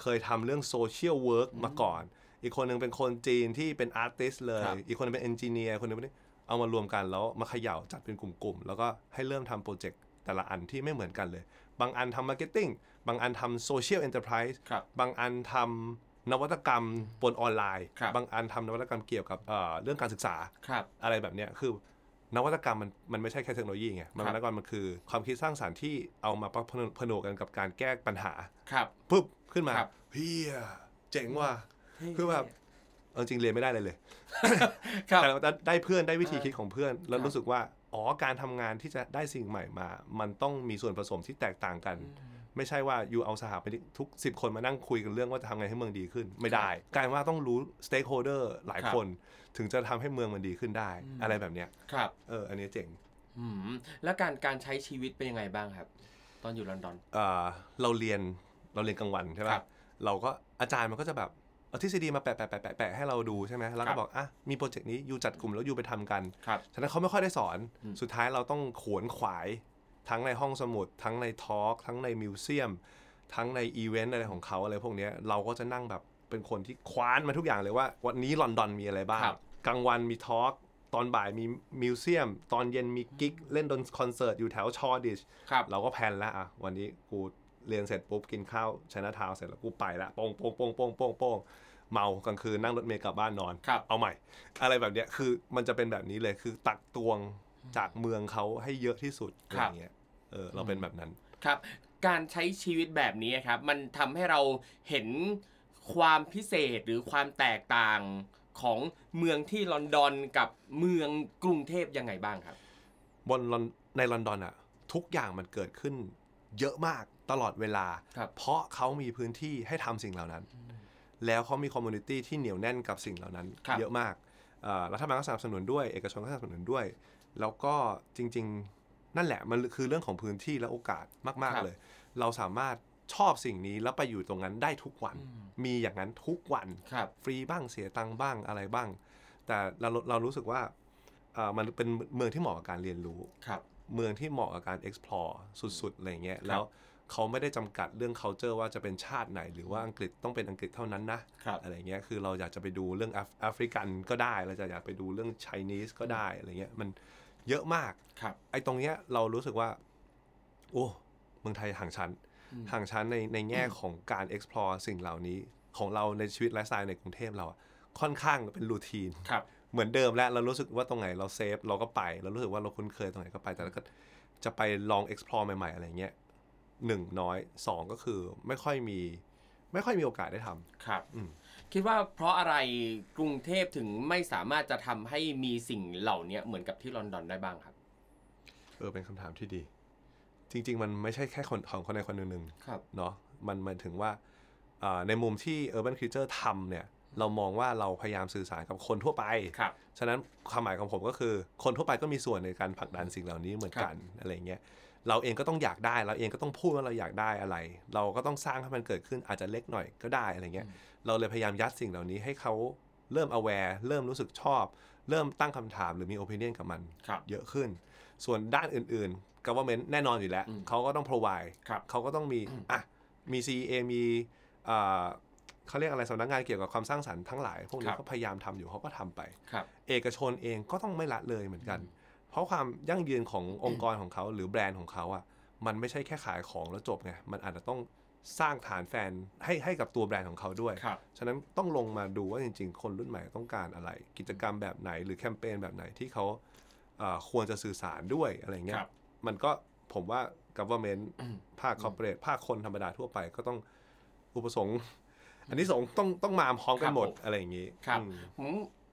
เคยทำเรื่อง social work มาก่อน อีกคนนึงเป็นคนจีนที่เป็น artist เลยครับอีกคนนึงเป็น engineer คนนึงเป็นเอามารวมกันแล้วมาเขย่าจัดเป็นกลุ่มๆ แล้วก็ให้เริ่มทำ project แต่ละอันที่ไม่เหมือนกันเลย บางอันทำ marketing บางอันทำ social enterprise ครับบางอันทำนวัตกรรมบนออนไลน์ครับบางอันทำนวัตกรรมเกี่ยวกับเอ่อเรื่องการศึกษาครับอะไรแบบเนี้ยคือนวัตกรรมมันมันไม่ใช่แค่เทคโนโลยีไง มันครับนวัตกรรมมันคือความคิดสร้างสรรค์ที่เอามาประผนวกกันกับการแก้ปัญหา ครับปุ๊บขึ้นมาครับเฮียเจ๋งว่ะ คือแบบเอาจริงเรียนไม่ได้เลยเลยครับแต่ได้ได้เพื่อนได้วิธีเออคิดของเพื่อน แล้วครับรู้สึกว่าอ๋อการทำงานที่จะได้สิ่งใหม่มา มันต้องมีส่วนผสมที่แตกต่างกัน ไม่ใช่ว่าอยู่เอาสหไปทุก 10 คนมานั่งคุยกันเรื่องว่าจะทำไงให้เมืองดีขึ้น ไม่ได้กลายว่าต้องรู้ stakeholder หลายครับคน ถึงจะทำให้เมืองมันดีขึ้นได้ อะไรแบบเนี้ยครับเอออันนี้เจ๋งอืมแล้วการการใช้ชีวิตเป็นยังไงบ้างครับ ตอนอยู่ลอนดอนเอ่อเราเรียนเราเรียนกลางวันใช่ป่ะครัป่ะบเราก็อาจารย์มันก็จะแบบ เอาทฤษฎีมาแปะแปะแปะแปะแปะให้เราดูใช่ไหมครับแล้วก็บบอกอะมี project นี้อยู่จัดกลุ่มแล้วอยู่ไปทำกันครับฉะนั้นเขาไม่ค่อยได้สอนอืมสุดท้ายเราต้องขวนขวาย ทั้งในห้องสมุด ทั้งใน talk ทั้งใน museum ทั้งในอีเวนต์อะไรของเขาอะไรพวกเนี้ยเราก็จะนั่งแบบเป็นคนที่คว้านมาทุกอย่างเลยว่า วันนี้ลอนดอนมีอะไรบ้างครับกลางวันมี talk ตอนบ่ายมี museum ตอนเย็นมี gig เล่นดนคอนเสิร์ตอยู่แถว Shoreditchครับเราก็แพลนแล้วอะวันนี้กูเรียนเสร็จปุ๊บกินข้าวชนะทาวเสร็จแล้วกูไปละโป้งโป้งโป้งโป้งโป้งโป้ง เมากลางคืนนั่งรถเมล์กลับบ้านนอน ครับเอาใหม่ อะไรแบบเนี้ยคือมันจะเป็นแบบนี้เลยคือตักตวงจากเมืองเขาให้เยอะที่สุดอะคไรรับเงี้ยเออเราเป็นแบบนั้น ครับ การใช้ชีวิตแบบนี้ครับ มันทำให้เราเห็นความพิเศษหรือความแตกต่างของเมืองที่ลอนดอนกับเมืองกรุงเทพยังไงบ้างครับ บนลอนในลอนดอนอะทุกอย่างมันเกิดขึ้นเยอะมากตลอดเวลา ครับ เพราะเขามีพื้นที่ให้ทำสิ่งเหล่านั้น แล้วเขามี community ที่เหนียวแน่นกับสิ่งเหล่านั้นครับเยอะมากเอ่อรัฐบาลก็สนับสนุนด้วย เอกชนก็สนับสนุนด้วย แล้วก็จริง ๆ นั่นแหละมันคือเรื่องของพื้นที่และโอกาสมากๆเลยครับ เราสามารถชอบสิ่งนี้แล้วไปอยู่ตรงนั้นได้ทุกวัน มีอย่างนั้นทุกวันครับฟรีบ้างเสียตังค์บ้างอะไรบ้าง แต่เราเรารู้สึกว่าเอ่อมันเป็นเมืองที่เหมาะกับการเรียนรู้ครับเมืองที่เหมาะกับการ explore สุดๆอะไรเงี้ย แล้ว เขาไม่ได้จำกัดเรื่อง culture ว่าจะเป็นชาติไหน หรือว่าอังกฤษต้องเป็นอังกฤษเท่านั้นนะครับอะไรเงี้ยคือเราอยากจะไปดูเรื่องแอฟแอฟริกันก็ได้เราจะอยากไปดูเรื่อง Chinese ก็ได้อะไรเงี้ยมันเยอะมากครับไอ้ตรงเนี้ยเรารู้สึกว่า โอ้เมืองไทยห่างชั้นอืมห่างชั้นในในแง่ของการ explore สิ่งเหล่านี้ของเราในชีวิตไลฟ์สไตล์ในกรุงเทพเราอะค่อนข้างเป็นรูทีนครับเหมือนเดิมแล้วเรารู้สึกว่าตรงไหนเราเซฟเราก็ไป เรารู้สึกว่าเราคุ้นเคยตรงไหนก็ไปแต่เราก็จะไปลอง explore ใหม่ ๆ อะไรเงี้ย หนึ่งน้อยสองก็คือไม่ค่อยมี ไม่ค่อยมีโอกาสได้ทำครับ อืม คิดว่าเพราะอะไรกรุงเทพถึงไม่สามารถจะทำให้มีสิ่งเหล่านี้เหมือนกับที่ลอนดอนได้บ้างครับ เออเป็นคำถามที่ดี จริง ๆ มันไม่ใช่แค่คนของคนใดคนหนึ่งครับๆเนาะมันหมายถึงว่าอ่าในมุมที่ Urban Creature ทำเนี่ย เรามองว่าเราพยายามสื่อสารกับคนทั่วไป ครับ ฉะนั้นความหมายของผมก็คือ คนทั่วไปก็มีส่วนในการผลักดันสิ่งเหล่านี้เหมือนกันอะไรเงี้ย เราเองก็ต้องอยากได้ เราเองก็ต้องพูดว่าเราอยากได้อะไร เราก็ต้องสร้างให้มันเกิดขึ้นอาจจะเล็กหน่อยก็ได้อะไรเงี้ยเราเลยพยายามยัดสิ่งเหล่านี้ให้เขาเริ่ม aware เริ่มรู้สึกชอบ เริ่มตั้งคำถามหรือมี opinion กับมันครับเยอะขึ้น ส่วนด้านอื่นๆ government แน่นอนอยู่แล้วอืมเขาก็ต้อง provide ครับเขาก็ต้องมีอะมี CEA มีอ่าเขาเรียกอะไรสำนักงานเกี่ยวกับความสร้างสรรค์ทั้งหลาย พวกนี้ครับก็พยายามทำอยู่เขาก็ทำไปครับเอกชนเองก็ต้องไม่ละเลยเหมือนกัน เพราะความยั่งยืนขององค์กรของเขาหรือแบรนด์ของเขาอะมันไม่ใช่แค่ขายของแล้วจบไงมันอาจจะต้องสร้างฐานแฟนให้ให้กับตัวแบรนด์ของเขาด้วยครับฉะนั้นต้องลงมาดูว่าจริง ๆ คนรุ่นใหม่ต้องการอะไร กิจกรรมแบบไหนหรือแคมเปญแบบไหนที่เขาเอ่อควรจะสื่อสารด้วยอะไรเงี้คยรับมันก็ผมว่า government อืมภาค corporate ภาคคนธรรมดาทั่วไปก็ต้องอุปสงค์อันนี้สงส์ต้องต้องมาพร้อมกันหมดอะไรอย่างนี้ ครับอืมผม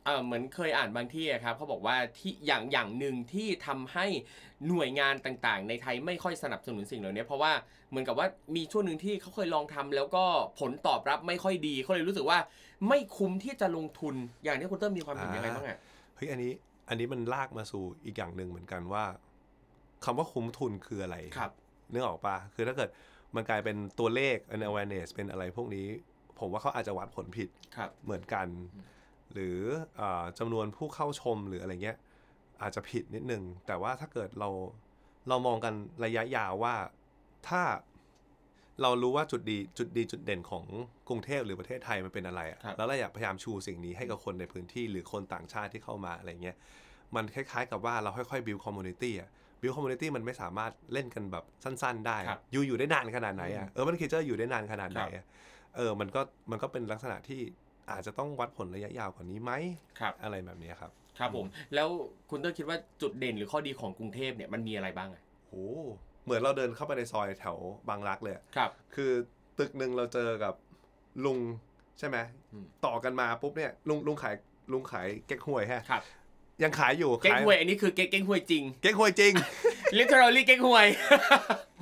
เอ่อเหมือนเคยอ่านบางที่อะครับเขาบอกว่าที่อย่างอย่างหนึ่งที่ทำให้หน่วยงานต่างๆ ในไทยไม่ค่อยสนับสนุนสิ่งเหล่านี้เพราะว่าเหมือนกับว่ามีช่วงหนึ่งที่เขาเคยลองทำแล้วก็ผลตอบรับไม่ค่อยดีเขาเลยรู้สึกว่าไม่คุ้มที่จะลงทุนอย่างนี้คุณเติ้ลมีความเห็นยังไงบ้างอะ เฮ้ยอันนี้อันนี้มันลากมาสู่อีกอย่างหนึ่งเหมือนกันว่าคำว่าคุ้มทุนคืออะไรครับนึกออกปะคือถ้าเกิดมันกลายเป็นตัวเลข an awareness เป็นอะไรพวกนี้ ผมว่าเขาอาจจะวัดผลผิดครับ เหมือนกัน หรืออาจำนวนผู้เข้าชมหรืออะไรเงี้ยอาจจะผิดนิดนึง แต่ว่าถ้าเกิดเราเรามองกันระยะยาวว่าถ้าเรารู้ว่าจุดดีจุดดีจุดเด่นของกรุงเทพหรือประเทศไทยมันเป็นอะไรอะครับแล้วเราอยากพยายามชูสิ่งนี้ให้กับคนในพื้นที่หรือคนต่างชาติที่เข้ามาอะไรเงี้ยมันคล้ายๆกับว่าเราค่อยๆ build community อะ build community มันไม่สามารถเล่นกันแบบสั้น ๆ ได้ครับอยู่อยู่ได้นานขนาดไหนอะเออมันคิดจะอยู่ได้นานขนาดไหนครับอะเออมันก็มันก็เป็นลักษณะที่ อาจจะต้องวัดผลระยะยาวกว่านี้ไหมครับ อะไรแบบนี้ครับ ครับผม แล้วคุณเติ้ลคิดว่าจุดเด่นหรือข้อดีของกรุงเทพเนี่ยมันมีอะไรบ้างอะโอ้เหมือนเราเดินเข้าไปในซอยแถวบางรักเลยอะครับ คือตึกหนึ่งเราเจอกับลุงใช่ไหมอืมต่อกันมาปุ๊บเนี่ยลุงลุงขายลุงขายเก๊กฮวยฮะครับยังขายอยู่เก๊กขายฮวยอันนี้คือเก๊กเก๊กฮวยจริงเก๊กฮวยจริง literally เก๊กฮวย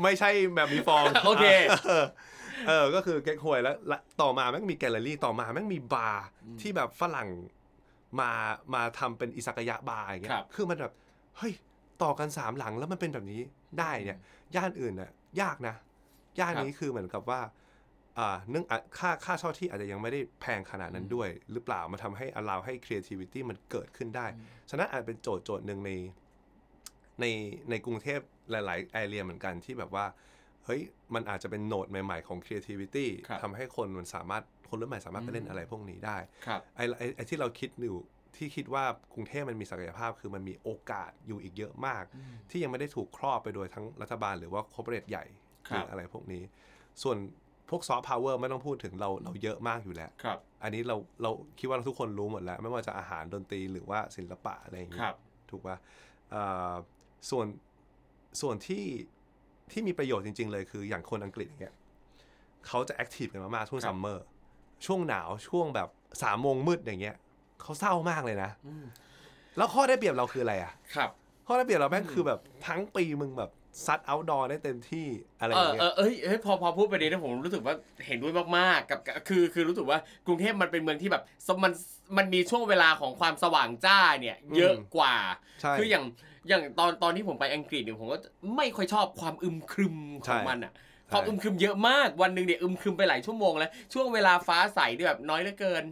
ไม่ใช่แบบมีฟองโอเค เออเออก็คือเก๊กฮวยแล้วและต่อมาแม่งมีแกลเลอรี่ต่อมาแม่งมีบาร์ที่แบบฝรั่งมามาทำเป็นอิซากายะบาร์อย่างเงี้ยครับ คือมันแบบเฮ้ยต่อกันสามหลังแล้วมันเป็นแบบนี้ได้เนี่ยย่านอื่นน่ะยากนะ ย่านนี้คือเหมือนกับว่าอ่าเนื่องอะค่าค่าเช่าที่อาจจะยังไม่ได้แพงขนาดนั้นด้วย หรือเปล่ามันทำให้ allow ให้ creativity มันเกิดขึ้นได้ ฉะนั้นอาจเป็นโจทย์โจทย์หนึ่งใน ในในกรุงเทพหลายๆแอเรียเหมือนกันที่แบบว่า เฮ้ยมันอาจจะเป็นโหนดใหม่ ๆ ของ creativity ครับทำให้คนมันสามารถคนรุ่นใหม่สามารถไปเล่นอะไรพวกนี้ได้ครับไอ้ไอ้ไอ้ที่เราคิดอยู่ที่คิดว่ากรุงเทพมันมีศักยภาพคือมันมีโอกาสอยู่อีกเยอะมาก ที่ยังไม่ได้ถูกครอบไปโดยทั้งรัฐบาลหรือว่าคอร์ปอเรทใหญ่คหรับรืออะไรพวกนี้ ส่วนพวกซอฟต์พาวเวอร์ไม่ต้องพูดถึงเราเราเยอะมากอยู่แล้วครับอันนี้เราเราคิดว่าเราทุกคนรู้หมดแล้ว ไม่ว่าจะอาหารดนตรีหรือว่าศิลปะอะไรอย่างคเงี้รัยบถูกป่ะเอ่อส่วนส่วนที่ ที่มีประโยชน์จริง ๆ เลยคืออย่างคนอังกฤษอย่างเงี้ยเขาจะ active กันมากๆช่วงครับ summer ช่วงหนาวช่วงแบบสามโมงมืดอย่างเงี้ยเขาเศร้ามากเลยนะอืมแล้วข้อได้เปรียบเราคืออะไรอะครับ ข้อได้เปรียบเราแม่งคือแบบทั้งปีมึงแบบซัด outdoor ได้เต็มที่อะไรอย่างเงี้ยเออเออเอ้ยเอ้ยพอพอพูดไปนี้นะผมรู้สึกว่าเห็นด้วยมากๆกับกับคือคือรู้สึกว่ากรุงเทพมันเป็นเมืองที่แบบสมันมันมีช่วงเวลาของความสว่างจ้าเนี่ย เยอะกว่าใช่คืออย่าง อย่างตอนตอนที่ผมไปอังกฤษเนี่ยผมก็ไม่ค่อยชอบความอึมครึมขใช่องมันอะความอึมครึมเยอะมากวันหนึ่งเนี่ยอึมครึมไปหลายชั่วโมงแล้วช่วงเวลาฟ้าใสเนี่ยแบบน้อยเหลือเกิน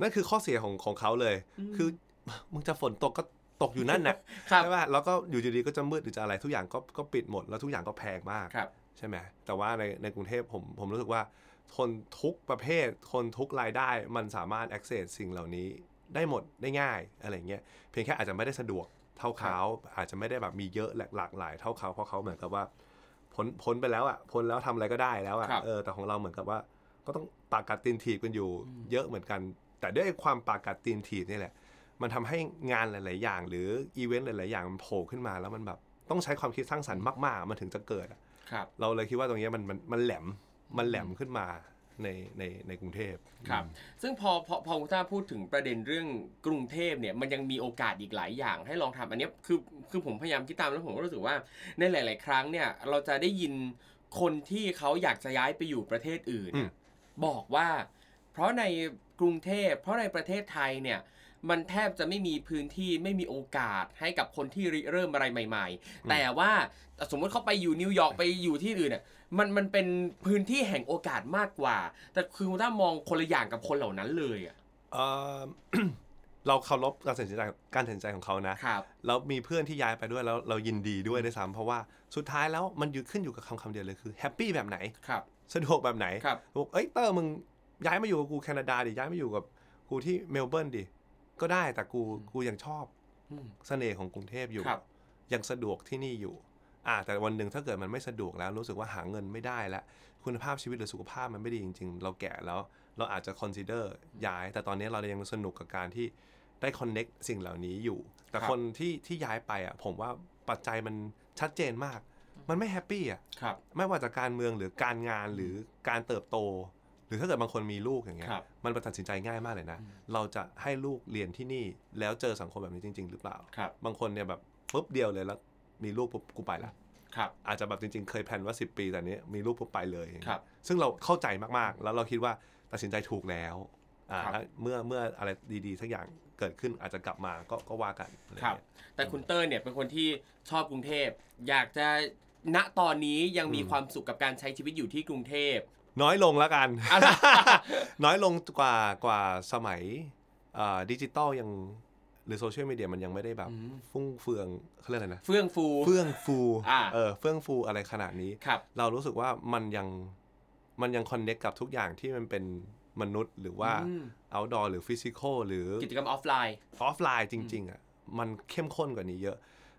นั่นคือข้อเสียของของเขาเลย คือมึงจะฝนตกก็ตกอยู่นั่นน่ะครับใช่ป่ะแล้วก็อยู่ดีๆก็จะมืดหรือจะอะไรทุกอย่างก็ก็ปิดหมดแล้วทุกอย่างก็แพงมากครับใช่ไหมแต่ว่าในในกรุงเทพผมผมรู้สึกว่าคนทุกประเภท คนทุกรายได้มันสามารถ access สิ่งเหล่านี้ได้หมดได้ง่ายอะไรเงี้ยเพียงแค่อาจจะไม่ได้สะดวก เท่าเขาอาจจะไม่ได้แบบมีเยอะหลากหลายเท่าเขาเพราะเขาเหมือนกับว่าพ้นพ้นไปแล้วอะพ้นแล้วทำอะไรก็ได้แล้วอะครับเออแต่ของเราเหมือนกับว่า ก็ต้องปากกัดตีนถีบกันอยู่ เยอะเหมือนกัน แต่ด้วยความปากกัดตีนถีบนี่แหละ มันทำให้งานหลาย ๆ อย่าง หรืออีเวนต์หลาย ๆ อย่างมันโผล่ขึ้นมาแล้วมันแบบต้องใช้ความคิดสร้างสรรค์มาก ๆ มันถึงจะเกิดอะครับเราเลยคิดว่าตรงเนี้ยมันมันมันแหลมมันแหลมขึ้นมา ในในในกรุงเทพครับ ซึ่งพอพอพอคุณต้าพูดถึงประเด็นเรื่องกรุงเทพเนี่ยมันยังมีโอกาสอีกหลายอย่างให้ลองทำอันเนี้ยคือคือผมพยายามคิดตามแล้วผมก็รู้สึกว่าในหลาย ๆ ครั้งเนี่ยเราจะได้ยินคนที่เขาอยากจะย้ายไปอยู่ประเทศอื่นอืมบอกว่า เพราะในกรุงเทพเพราะในประเทศไทยเนี่ย มันแทบจะไม่มีพื้นที่ไม่มีโอกาสให้กับคนที่ริเริ่มอะไรใหม่ ๆ แต่ว่าสมมติเขาไปอยู่นิวยอร์กไปอยู่ที่อื่นเนี่ยมันมันเป็นพื้นที่แห่งโอกาสมากกว่า แต่คือคุณต้องมองคนละอย่างกับคนเหล่านั้นเลยอะเอ่อเราเคารพการตัดสินใจการตัดสินใจของเขานะครับแล้วมีเพื่อนที่ย้ายไปด้วยแล้วเรายินดีด้วยด้วยซ้ำเพราะว่าสุดท้ายแล้วมันอยู่ขึ้นอยู่กับคำคำเดียวเลยคือ happy แบบไหนครับสะดวกแบบไหนครับบอกเอ้ยเตอร์มึงย้ายมาอยู่กับกูแคนาดาดิย้ายมาอยู่กับกูที่เมลเบิร์นดิ ก็ได้แต่กูกูยังชอบอืมเสน่ห์ของกรุงเทพอยู่ครับยังสะดวกที่นี่อยู่อ่าแต่วันหนึ่งถ้าเกิดมันไม่สะดวกแล้วรู้สึกว่าหาเงินไม่ได้แล้ว คุณภาพชีวิตหรือสุขภาพมันไม่ดีจริง ๆ เราแก่แล้วเราอาจจะ consider ย้าย แต่ตอนนี้เรายังสนุกกับการที่ได้ connect สิ่งเหล่านี้อยู่ แต่ครับคนที่ที่ย้ายไปอะผมว่าปัจจัยมันชัดเจนมาก มันไม่ happy อะครับไม่ว่าจากการเมืองหรือการงานหรือการเติบโตห รือถ้าเกิดบางคนมีลูกอย่างเงี้ยครับมันตัดสินใจง่ายมากเลยนะ เราจะให้ลูกเรียนที่นี่แล้วเจอสังคมแบบนี้จริง ๆ หรือเปล่าครับบางคนเนี่ยแบบปุ๊บเดียวเลยแล้วมีลูกปุ๊บกูไปละ ครับ อาจจะแบบจริง ๆ เคยแพลนว่า 10 ปีแต่เนี้ยมีลูกปุ๊บไปเลย ครับ ซึ่งเราเข้าใจมากๆ แล้วเราคิดว่าตัดสินใจถูกแล้วอ่าครับ แล้วเมื่อเมื่ออะไรดีๆสักอย่างเกิดขึ้นอาจจะกลับมาก็ก็ว่ากันอะไอย่างครับเงี้ย แต่คุณเตอร์เนี่ยเป็นคนที่ชอบกรุงเทพ อยากจะ ณตอนนี้ยังมีอืมความสุขกับการใช้ชีวิตอยู่ที่กรุงเทพ น้อยลงแล้วกันอะไรน้อยลงกว่ากว่าสมัยดิจิตอลยังหรือโซเชียลมีเดียมันยังไม่ได้แบบอืมฟุ่งเฟืองเขาเรียกอะไรนะ เฟื่องฟู เฟื่องฟูอ่าเออเฟื่องฟูอะไรขนาดนี้ครับเรารู้สึกว่ามันยังมันยัง connect กับทุกอย่างที่มันเป็นมนุษย์หรือว่าอืม outdoor หรือ physical หรือกิจกรรมออฟไลน์ออฟไลน์จริง ๆอะมันเข้มข้นกว่านี้เยอะ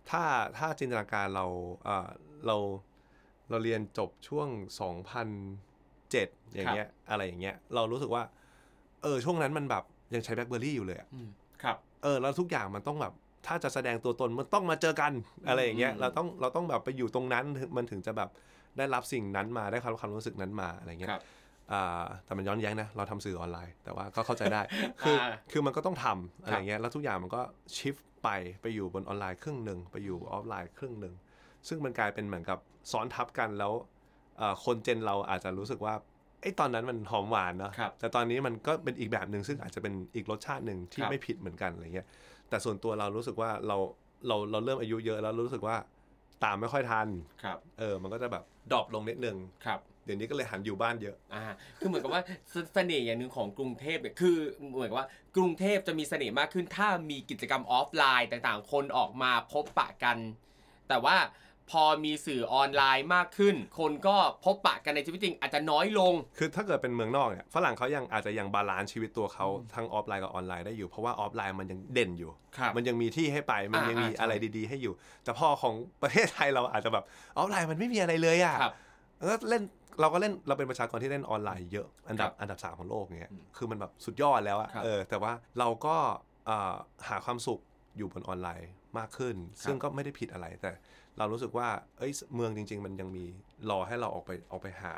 ถ้าถ้าจินตนาการเรา เอ่อเราเราเรียนจบช่วง 2007 อย่างเงี้ยอะไรอย่างเงี้ยเรารู้สึกว่า เออช่วงนั้นมันแบบยังใช้แบล็คเบอร์รี่อยู่เลยอะอืมครับเออแล้วทุกอย่างมันต้องแบบถ้าจะแสดงตัวตนมันต้องมาเจอกันอะไรอย่างเงี้ยอืมเราต้องเราต้องแบบไปอยู่ตรงนั้นถึงมันถึงจะแบบได้รับสิ่งนั้นมาได้ความความรู้สึกนั้นมาอะไรเงี้ยครับอ่าแต่มันย้อนแย้งนะเราทำสื่อออนไลน์ แต่ว่าก็เข้าใจได้คืออ่าคือมันก็ต้องทำอะไรเงี้ยแล้วทุกอย่างมันก็ชิฟไปไปอยู่บนออนไลน์ครึ่งหนึ่งไปอยู่ออฟไลน์ครึ่งหนึ่ง ซึ่งมันกลายเป็นเหมือนกับซ้อนทับกันแล้วเอ่อคนเจนเราอาจจะรู้สึกว่าไอ้ตอนนั้นมันหอมหวานเนาะครับแต่ตอนนี้มันก็เป็นอีกแบบหนึ่งซึ่งอาจจะเป็นอีกรสชาติหนึ่งที่ครับไม่ผิดเหมือนกันอะไรเงี้ยแต่ส่วนตัวเรารู้สึกว่าเราเราเราเริ่มอายุเยอะแล้วรู้สึกว่าตามไม่ค่อยทันครับเออมันก็จะแบบดรอปลงนิดนึงครับเดี๋ยวนี้ก็เลยหันอยู่บ้านเยอะ อ่า คือเหมือนกับว่าเสเสน่ห์อย่างหนึ่งของกรุงเทพเนี่ย คือเหมือนกับว่ากรุงเทพจะมีเสน่ห์มากขึ้น ถ้ามีกิจกรรมออฟไลน์ต่างๆ คนออกมาพบปะกัน แต่ว่า พอมีสื่อออนไลน์มากขึ้น คนก็พบปะกันในชีวิตจริงอาจจะน้อยลง คือถ้าเกิดเป็นเมืองนอกเนี่ยฝรั่งเขายังอาจจะยัง balance ชีวิตตัวเขาทั้งออฟไลน์กับออนไลน์ได้อยู่ เพราะว่าออฟไลน์มันยังเด่นอยู่ ครับมันยังมีที่ให้ไปมันอ่ายังมีอ่าใช่ อะไรดี ๆ ให้อยู่ แต่พอของประเทศไทยเราอาจจะแบบออฟไลน์มันไม่มีอะไรเลยอะ ครับ แล้วเล่นเราก็เล่นเราเป็นประชากรที่เล่นออนไลน์เยอะอันดับครับอันดับสามของโลกเงี้ยอืมคือมันแบบสุดยอดแล้วอะครับเออแต่ว่าเราก็เอ่อหาความสุขอยู่บนออนไลน์มากขึ้น ซึ่งก็ไม่ได้ผิดอะไรแต่ เรารู้สึกว่าเอ้ยเมืองจริง ๆ มันยังมีรอให้เราออกไปออกไปหา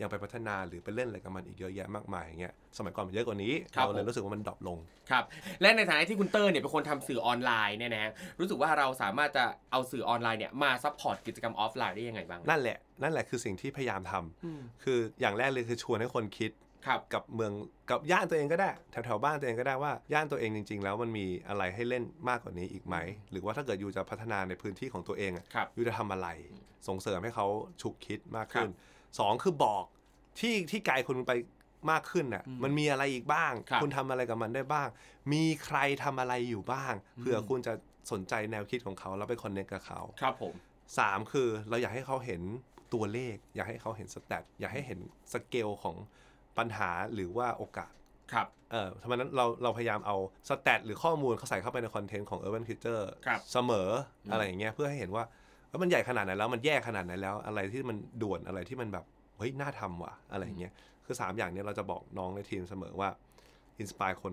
ยังไปพัฒนาหรือไปเล่นอะไรกับมันอีกเยอะแยะมากมายอย่างเงี้ยสมัยก่อนมันเยอะกว่านี้ครับ เราเลยผมรู้สึกว่ามัน drop ลง ครับ และในฐานะที่คุณเตอร์เนี่ยเป็นคนทำสื่อออนไลน์เนี่ยนะฮะรู้สึกว่าเราสามารถจะเอาสื่อออนไลน์เนี่ยมา support กิจกรรมออฟไลน์ได้ยังไงบ้าง นั่นแหละนั่นแหละคือสิ่งที่พยายามทำอืมคืออย่างแรกเลยคือชวนให้คนคิด ครับกับเมืองกับย่านตัวเองก็ได้แถวๆบ้านตัวเองก็ได้ว่าย่านตัวเองจริง ๆ แล้วมันมีอะไรให้เล่นมากกว่านี้อีกไหม หรือว่าถ้าเกิด you จะพัฒนาในพื้นที่ของตัวเองอะครับ you จะทำอะไร ส่งเสริมให้เขาฉุกคิดมากขึ้นครับสองคือบอกที่ที่ไกลคุณไปมากขึ้นน่ะอืมมันมีอะไรอีกบ้างครับคุณทำอะไรกับมันได้บ้าง มีใครทำอะไรอยู่บ้างเผื่อคุณจะสนใจแนวคิดของเขาแล้วไปคอนเนคกับเขา ครับผม สามคือเราอยากให้เขาเห็นตัวเลข อยากให้เขาเห็นสแตทอยากให้เห็นสเกลของ ปัญหาหรือว่าโอกาสครับเออทำไมนั้นเราเราพยายามเอาสแตทหรือข้อมูลเขาใส่เข้าไปในคอนเทนต์ของ Urban Future ครับเสมออะไรอย่างเงี้ยเพื่อให้เห็นว่าเอ้ยมันใหญ่ขนาดไหนแล้วมันแย่ขนาดไหนแล้ว อะไรที่มันด่วนอะไรที่มันแบบเฮ้ยน่าทำว่ะอะไรอย่างเงี้ยคือ 3 อย่างเนี้ยเราจะบอกน้องในทีมเสมอว่า inspire คน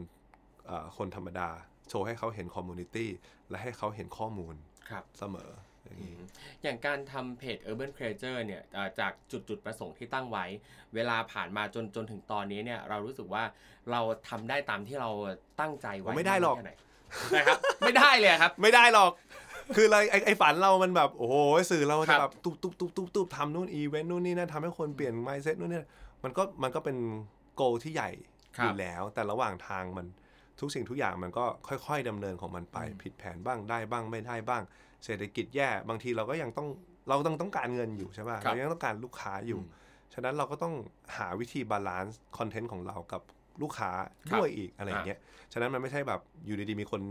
เอ่อคนธรรมดา โชว์ให้เขาเห็น community และให้เขาเห็นข้อมูลครับเสมอ อย่างนี้อย่างการทำเพจ Urban Creature เนี่ยเอ่อจากจุดจุดประสงค์ที่ตั้งไว้ เวลาผ่านมาจนจนถึงตอนนี้เนี่ยเรารู้สึกว่าเราทำได้ตามที่เราตั้งใจไว้ไม่ได้หรอกแค่นั้นนะครับไม่ได้เลยครับ ไม่ได้หรอก คืออะไรไอ้ไอ้ฝันเรามันแบบโอ้โหสื่อเราครัจะบแบบตุ๊บตุ๊บตุ๊บตุ๊บตุ๊บทำนู่นอีเวนต์นู่นนี่นั่นทำให้คนเปลี่ยน mindset นู่นนี่นั่นมันก็มันก็เป็น goal ที่ใหญ่ครัอบยู่แล้ว แต่ระหว่างทางมันทุกสิ่งทุกอย่างมันก็ค่อย ๆดำเนินของมันไปอืมผิดแผนบ้างได้บ้างไม่ได้บ้าง เศรษฐกิจแย่บางทีเราก็ยังต้องเราต้องต้องการเงินอยู่ใช่ป่ะครับเรายังต้องการลูกค้าอยู่อืมฉะนั้นเราก็ต้องหาวิธี balance คอนเทนต์ของเรากับลูกค้าครับด้วยอีกอะไรอย่างเงี้ยฉะนั้นมันไม่ใช่แบบอยู่ดีๆมีคน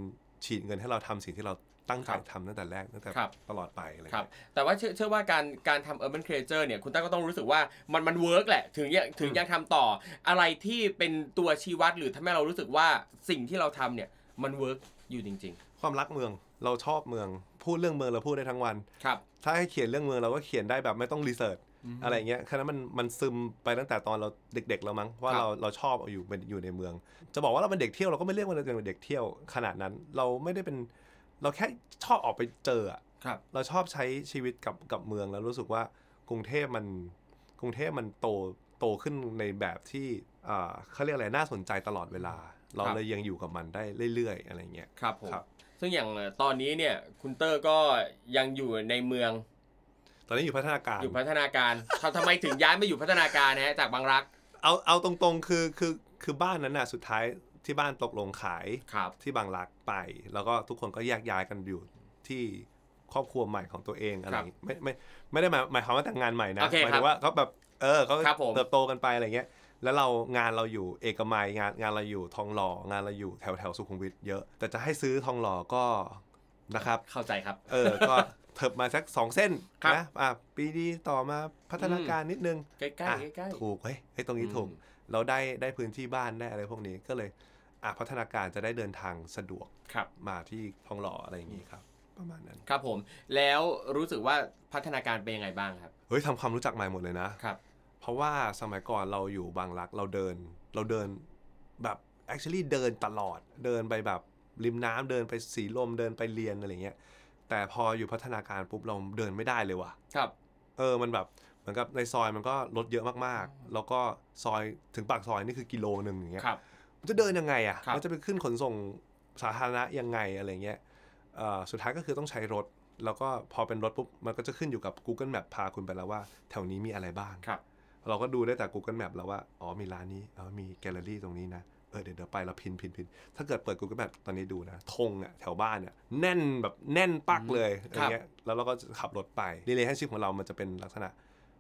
ฉีดเงินให้เราทำสิ่งที่เราตั้งใจครับทำตั้งแต่แรกตั้งแต่ครับตลอดไปอะไรครับเงี้ยแต่ว่าเชื่อเชื่อว่าการการทำ Urban Creature เนี่ยคุณเตอร์ก็ต้องรู้สึกว่ามันมัน work แหละ ถึงยังถึงยังทำต่อ อะไรที่เป็นตัวชี้วัดหรือทำให้เรารู้สึกว่าสิ่งที่เราทำเนี่ยมัน work อยู่จริงความรักเมืองเราชอบเมือง พูดเรื่องเมืองเราพูดได้ทั้งวัน ครับ ถ้าให้เขียนเรื่องเมืองเราก็เขียนได้แบบไม่ต้อง research อะไรเงี้ยแค่นั้นมันมันซึมไปตั้งแต่ตอนเราเด็กๆแล้วมั้งว่าครับ เราเราชอบอยู่เป็นอยู่ในเมือง จะบอกว่าเราเป็นเด็กเที่ยวเราก็ไม่เรียกว่าเราเป็นเด็กเที่ยวขนาดนั้น เราไม่ได้เป็นเราแค่ชอบออกไปเจออะ ครับ เราชอบใช้ชีวิตกับกับเมืองแล้วรู้สึกว่ากรุงเทพมันกรุงเทพมันโตโตขึ้นในแบบที่อ่าเขาเรียกอะไรน่าสนใจตลอดเวลา เราครับ เลยยังอยู่กับมันได้เรื่อยๆ อะไรเงี้ย ครับผมครับ ซึ่งอย่างตอนนี้เนี่ยคุณเตอร์ก็ยังอยู่ในเมือง ตอนนี้อยู่พัฒนาการ อยู่พัฒนาการทำทำไมถึงย้ายมาอยู่พัฒนาการนะฮะจากบางรัก เอาเอาตรงๆคือคือคือบ้านนั้นน่ะสุดท้ายที่บ้านตกลงขายครับ ที่บางรักไป แล้วก็ทุกคนก็แยกย้ายกันอยู่ที่ครอบครัวใหม่ของตัวเองอะไรอย่างงี้ไม่ไม่ไม่ได้หมายหมายความว่าแต่งงานใหม่นะโอเคหมายครัถึบงว่าเขาแบบเออเขาครับผม เติบโตกันไปอะไรเงี้ย แล้วเรางานเราอยู่เอกมัยงานงานเราอยู่ทองหล่องานเราอยู่แถวแถวสุขุมวิทเยอะ แต่จะให้ซื้อทองหล่อก็นะครับ เข้าใจครับ เออก็เถิบมาสักสองเส้นครับนะอะปีดีต่อมาพัฒนาการนิดนึงใกล้อะๆใกล้ๆถูกเฮ้ยเฮ้ยตรงนี้อืมถูก เราได้ได้พื้นที่บ้านได้อะไรพวกนี้ก็เลยอะพัฒนาการจะได้เดินทางสะดวกครับมาที่ทองหล่ออะไรอย่างนี้ครับประมาณนั้นครับผมแล้วรู้สึกว่าพัฒนาการเป็นยังไงบ้างครับเฮ้ยทำความรู้จักใหม่หมดเลยนะครับ เพราะว่าสมัยก่อนเราอยู่บางรักเราเดิน เราเดินแบบ actually เดินตลอดเดินไปแบบริมน้ำเดินไปสีลมเดินไปเรียนอะไรเงี้ยแต่พออยู่พัฒนาการปุ๊บเราเดินไม่ได้เลยว่ะครับ เออมันแบบเหมือนกับในซอยมันก็รถเยอะมากๆ แล้วก็ซอยถึงปากซอยนี่คือกิโลหนึ่งอย่างเงี้ยครับมันจะเดินยังไงอะครับมันจะไปขึ้นขนส่งสาธารณะยังไงอะไรเงี้ยเอ่อสุดท้ายก็คือต้องใช้รถ แล้วก็พอเป็นรถปุ๊บมันก็จะขึ้นอยู่กับ Google Map พาคุณไปแล้วว่า แถวนี้มีอะไรบ้างครับ เราก็ดูได้แต่ Google Map แล้วว่า อ๋อมีร้านนี้อ๋อมีแกลเลอรี่ตรงนี้นะ เออเดี๋ยวเดี๋ยวไปแล้วพินพินพิน ถ้าเกิดเปิด Google Map ตอนนี้ดูนะธงอะแถวบ้านเนี่ยแน่นแบบแน่นปักเลยอะไรเงี้ยแล้วเราก็จะขับรถไป relationship ของเรามันจะเป็นลักษณะ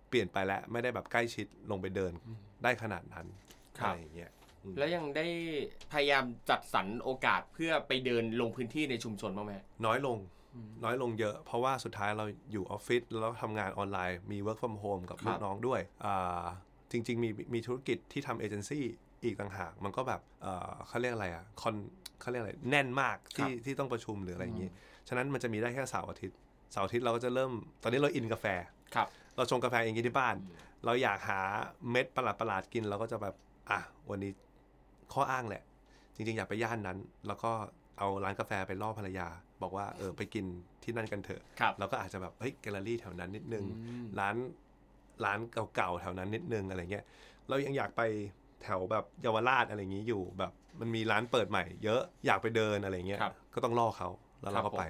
เปลี่ยนไปแล้วไม่ได้แบบใกล้ชิดลงไปเดินได้ขนาดนั้นครับอะไรอย่างเงี้ยแล้วยังได้พยายามจัดสรรโอกาสเพื่อไปเดินลงพื้นที่ในชุมชนบ้างไหมฮะน้อยลง น้อยลงเยอะ เพราะว่าสุดท้ายเราอยู่ออฟฟิศแล้วทำงานออนไลน์มี work from home กับครับลูกน้องด้วยอ่าจริง ๆ มีมีธุรกิจที่ทำเอเจนซี่อีกต่างหาก มันก็แบบเอ่อเขาเรียกอะไรอะคอนเขาเรียกอะไรแน่นมากที่ที่ต้องประชุมหรืออะไรอย่างงี้ ฉะนั้นมันจะมีได้แค่เสาร์อาทิตย์เสาร์อาทิตย์เราก็จะเริ่มตอนนี้เราอินกาแฟครับเราชงกาแฟเองที่บ้าน เราอยากหาเม็ดประหลาดประหลาดๆกินเราก็จะแบบอะวันนี้ข้ออ้างแหละ จริง ๆ อยากไปย่านนั้น แล้วก็เอาร้านกาแฟไปล่อภรรยา บอกว่าเออไปกินที่นั่นกันเถอะครับเราก็อาจจะแบบเฮ้ยแกลเลอรี่แถวนั้นนิดนึงอืมร้านร้านเก่าๆแถวนั้นนิดนึงอะไรเงี้ยเรายังอยากไปแถวแบบเยาวราชอะไรอย่างงี้อยู่แบบมันมีร้านเปิดใหม่ เยอะอยากไปเดินอะไรเงี้ยครับก็ต้องล่อเขาแล้วเราครัก็บผมไป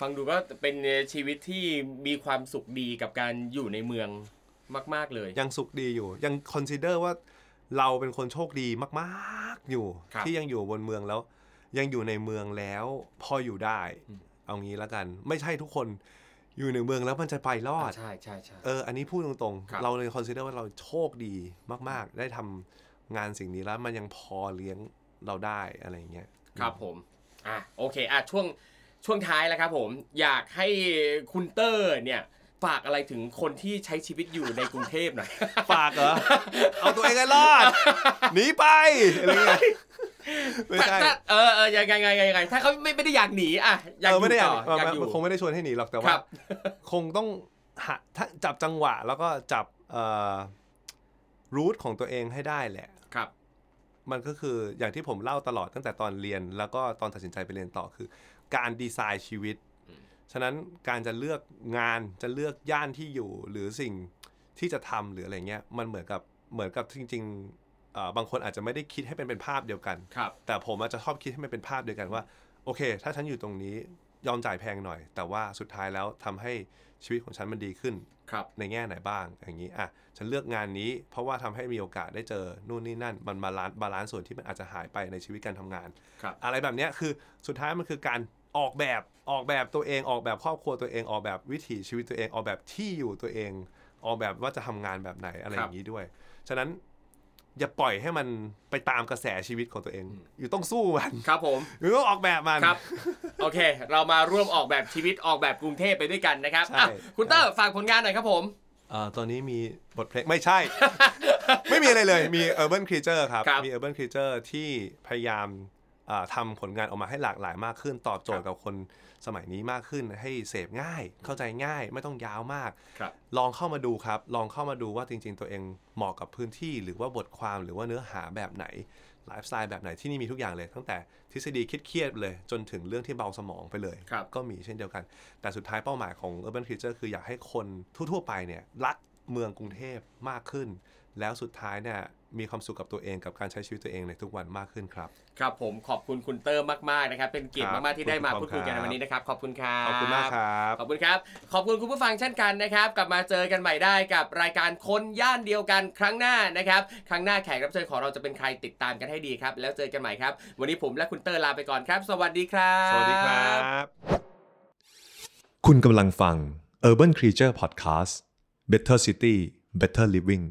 ฟังดูก็เป็นชีวิตที่มีความสุขดีกับการอยู่ในเมืองมาก ๆเลย ยังสุขดีอยู่ ยัง consider ว่าเราเป็นคนโชคดีมาก ๆอยู่ครับที่ยังอยู่บนเมืองแล้ว ยังอยู่ในเมืองแล้วพออยู่ได้อืมเอางี้แล้วกัน ไม่ใช่ทุกคนอยู่ในเมืองแล้วมันจะไปรอดใช่ใช่ใช่เอออันนี้พูดตรงครับๆเราเลย consider ว่าเราโชคดีมาก ๆ ได้ทำงานสิ่งนี้แล้วมันยังพอเลี้ยงเราได้อะไรอย่างเงี้ยครับผมอะโอเคอะช่วงช่วงท้ายแล้วครับผมอยากให้คุณเตอร์เนี่ยฝากอะไรถึงคนที่ใช้ชีวิตอยู่ในกรุงเทพหน่อย ฝากเหรอ เอาตัวเองให้รอด หนีไปอะไรเงี้ย ไม่ใช่ถ้าเออเออยังไงยังไงยังไงถ้าเขาไม่ไม่ได้อยากหนีอะอยากเอออไม่ยู่ได้อยาต่กออยากอยู่ มันคงไม่ได้ชวนให้หนีหรอกแต่คว่า รับ คงต้องหาถ้าจับจังหวะแล้วก็จับเอ่อรูทของตัวเองให้ได้แหละ ครับ มันก็คืออย่างที่ผมเล่าตลอดตั้งแต่ตอนเรียน แล้วก็ตอนตัดสินใจไปเรียนต่อคือ การดีไซน์ชีวิต ฉะนั้นการจะเลือกงานจะเลือกย่านที่อยู่หรือสิ่งที่จะทำหรืออะไรเงี้ยมันเหมือนกับเหมือนกับจริงๆเอ่อ บางคนอาจจะไม่ได้คิดให้เป็นเป็นภาพเดียวกันครับแต่ผมอาจจะชอบคิดให้มันเป็นภาพเดียวกันว่า โอเค ถ้าฉันอยู่ตรงนี้ยอมจ่ายแพงหน่อย แต่ว่าสุดท้ายแล้วทำให้ชีวิตของฉันมันดีขึ้นครับในแง่ไหนบ้าง อย่างนี้อะฉันเลือกงานนี้ เพราะว่าทำให้มีโอกาสได้เจอนู่นนี่นั่นมัน balance balance ส่วนที่มันอาจจะหายไปในชีวิตการทำงานครับอะไรแบบเนี้ยคือสุดท้ายมันคือการออกแบบออกแบบตัวเองออกแบบครอบครัวตัวเองออกแบบวิถีชีวิตตัวเองออกแบบที่อยู่ตัวเอง ออกแบบว่าจะทำงานแบบไหนอะไรอย่างนี้ด้วย ฉะนั้น อย่าปล่อยให้มันไปตามกระแสชีวิตของตัวเอง อยู่ต้องสู้มันครับผมอยู่ต้องออกแบบมันครับ โอเค เรามาร่วมออกแบบชีวิตออกแบบกรุงเทพไปด้วยกันนะครับใช่อะคุณเตอร์ฝากผลงานหน่อยครับผมเอ่อตอนนี้มีบทเพลงไม่ใช่ ไม่มีอะไรเลยมี Urban Creature ครับครับมี Urban Creature ที่พยายามอ่าทำผลงานออกมาให้หลากหลายมากขึ้นตอบโจทย์กับคน สมัยนี้มากขึ้นให้เสพง่ายเข้าใจง่ายไม่ต้องยาวมากครับลองเข้ามาดูครับ ลองเข้ามาดูว่าจริง ๆ ตัวเองเหมาะกับพื้นที่ หรือว่าบทความหรือว่าเนื้อหาแบบไหนไลฟ์สไตล์แบบไหนที่นี่มีทุกอย่างเลย ตั้งแต่ทฤษฎีเครียดๆเลย จนถึงเรื่องที่เบาสมองไปเลยครับก็มีเช่นเดียวกัน แต่สุดท้ายเป้าหมายของ Urban Creature คืออยากให้คนทั่วๆไปเนี่ยรักเมืองกรุงเทพมากขึ้น แล้วสุดท้ายเนี่ย มีความสุขกับตัวเองกับการใช้ชีวิตตัวเองในทุกวันมากขึ้นครับ ครับผมขอบคุณคุณเตอร์มากๆนะครับ เป็นเกียรติครับมากๆที่ได้มาขอบคุณครับพูดคุยกันในวันนี้นะครับ ขอบคุณครับขอบคุณมากครับขอบคุณครับขอบคุณคุณผู้ฟังเช่นกันนะครับ กลับมาเจอกันใหม่ได้กับรายการคนย่านเดียวกันครั้งหน้านะครับ ครั้งหน้าแขกรับเชิญของเราจะเป็นใครติดตามกันให้ดีครับ แล้วเจอกันใหม่ครับ วันนี้ผมและคุณเตอร์ลาไปก่อนครับ สวัสดีครับ สวัสดีครับ คุณกำลังฟัง Urban Creature Podcast Better City Better Living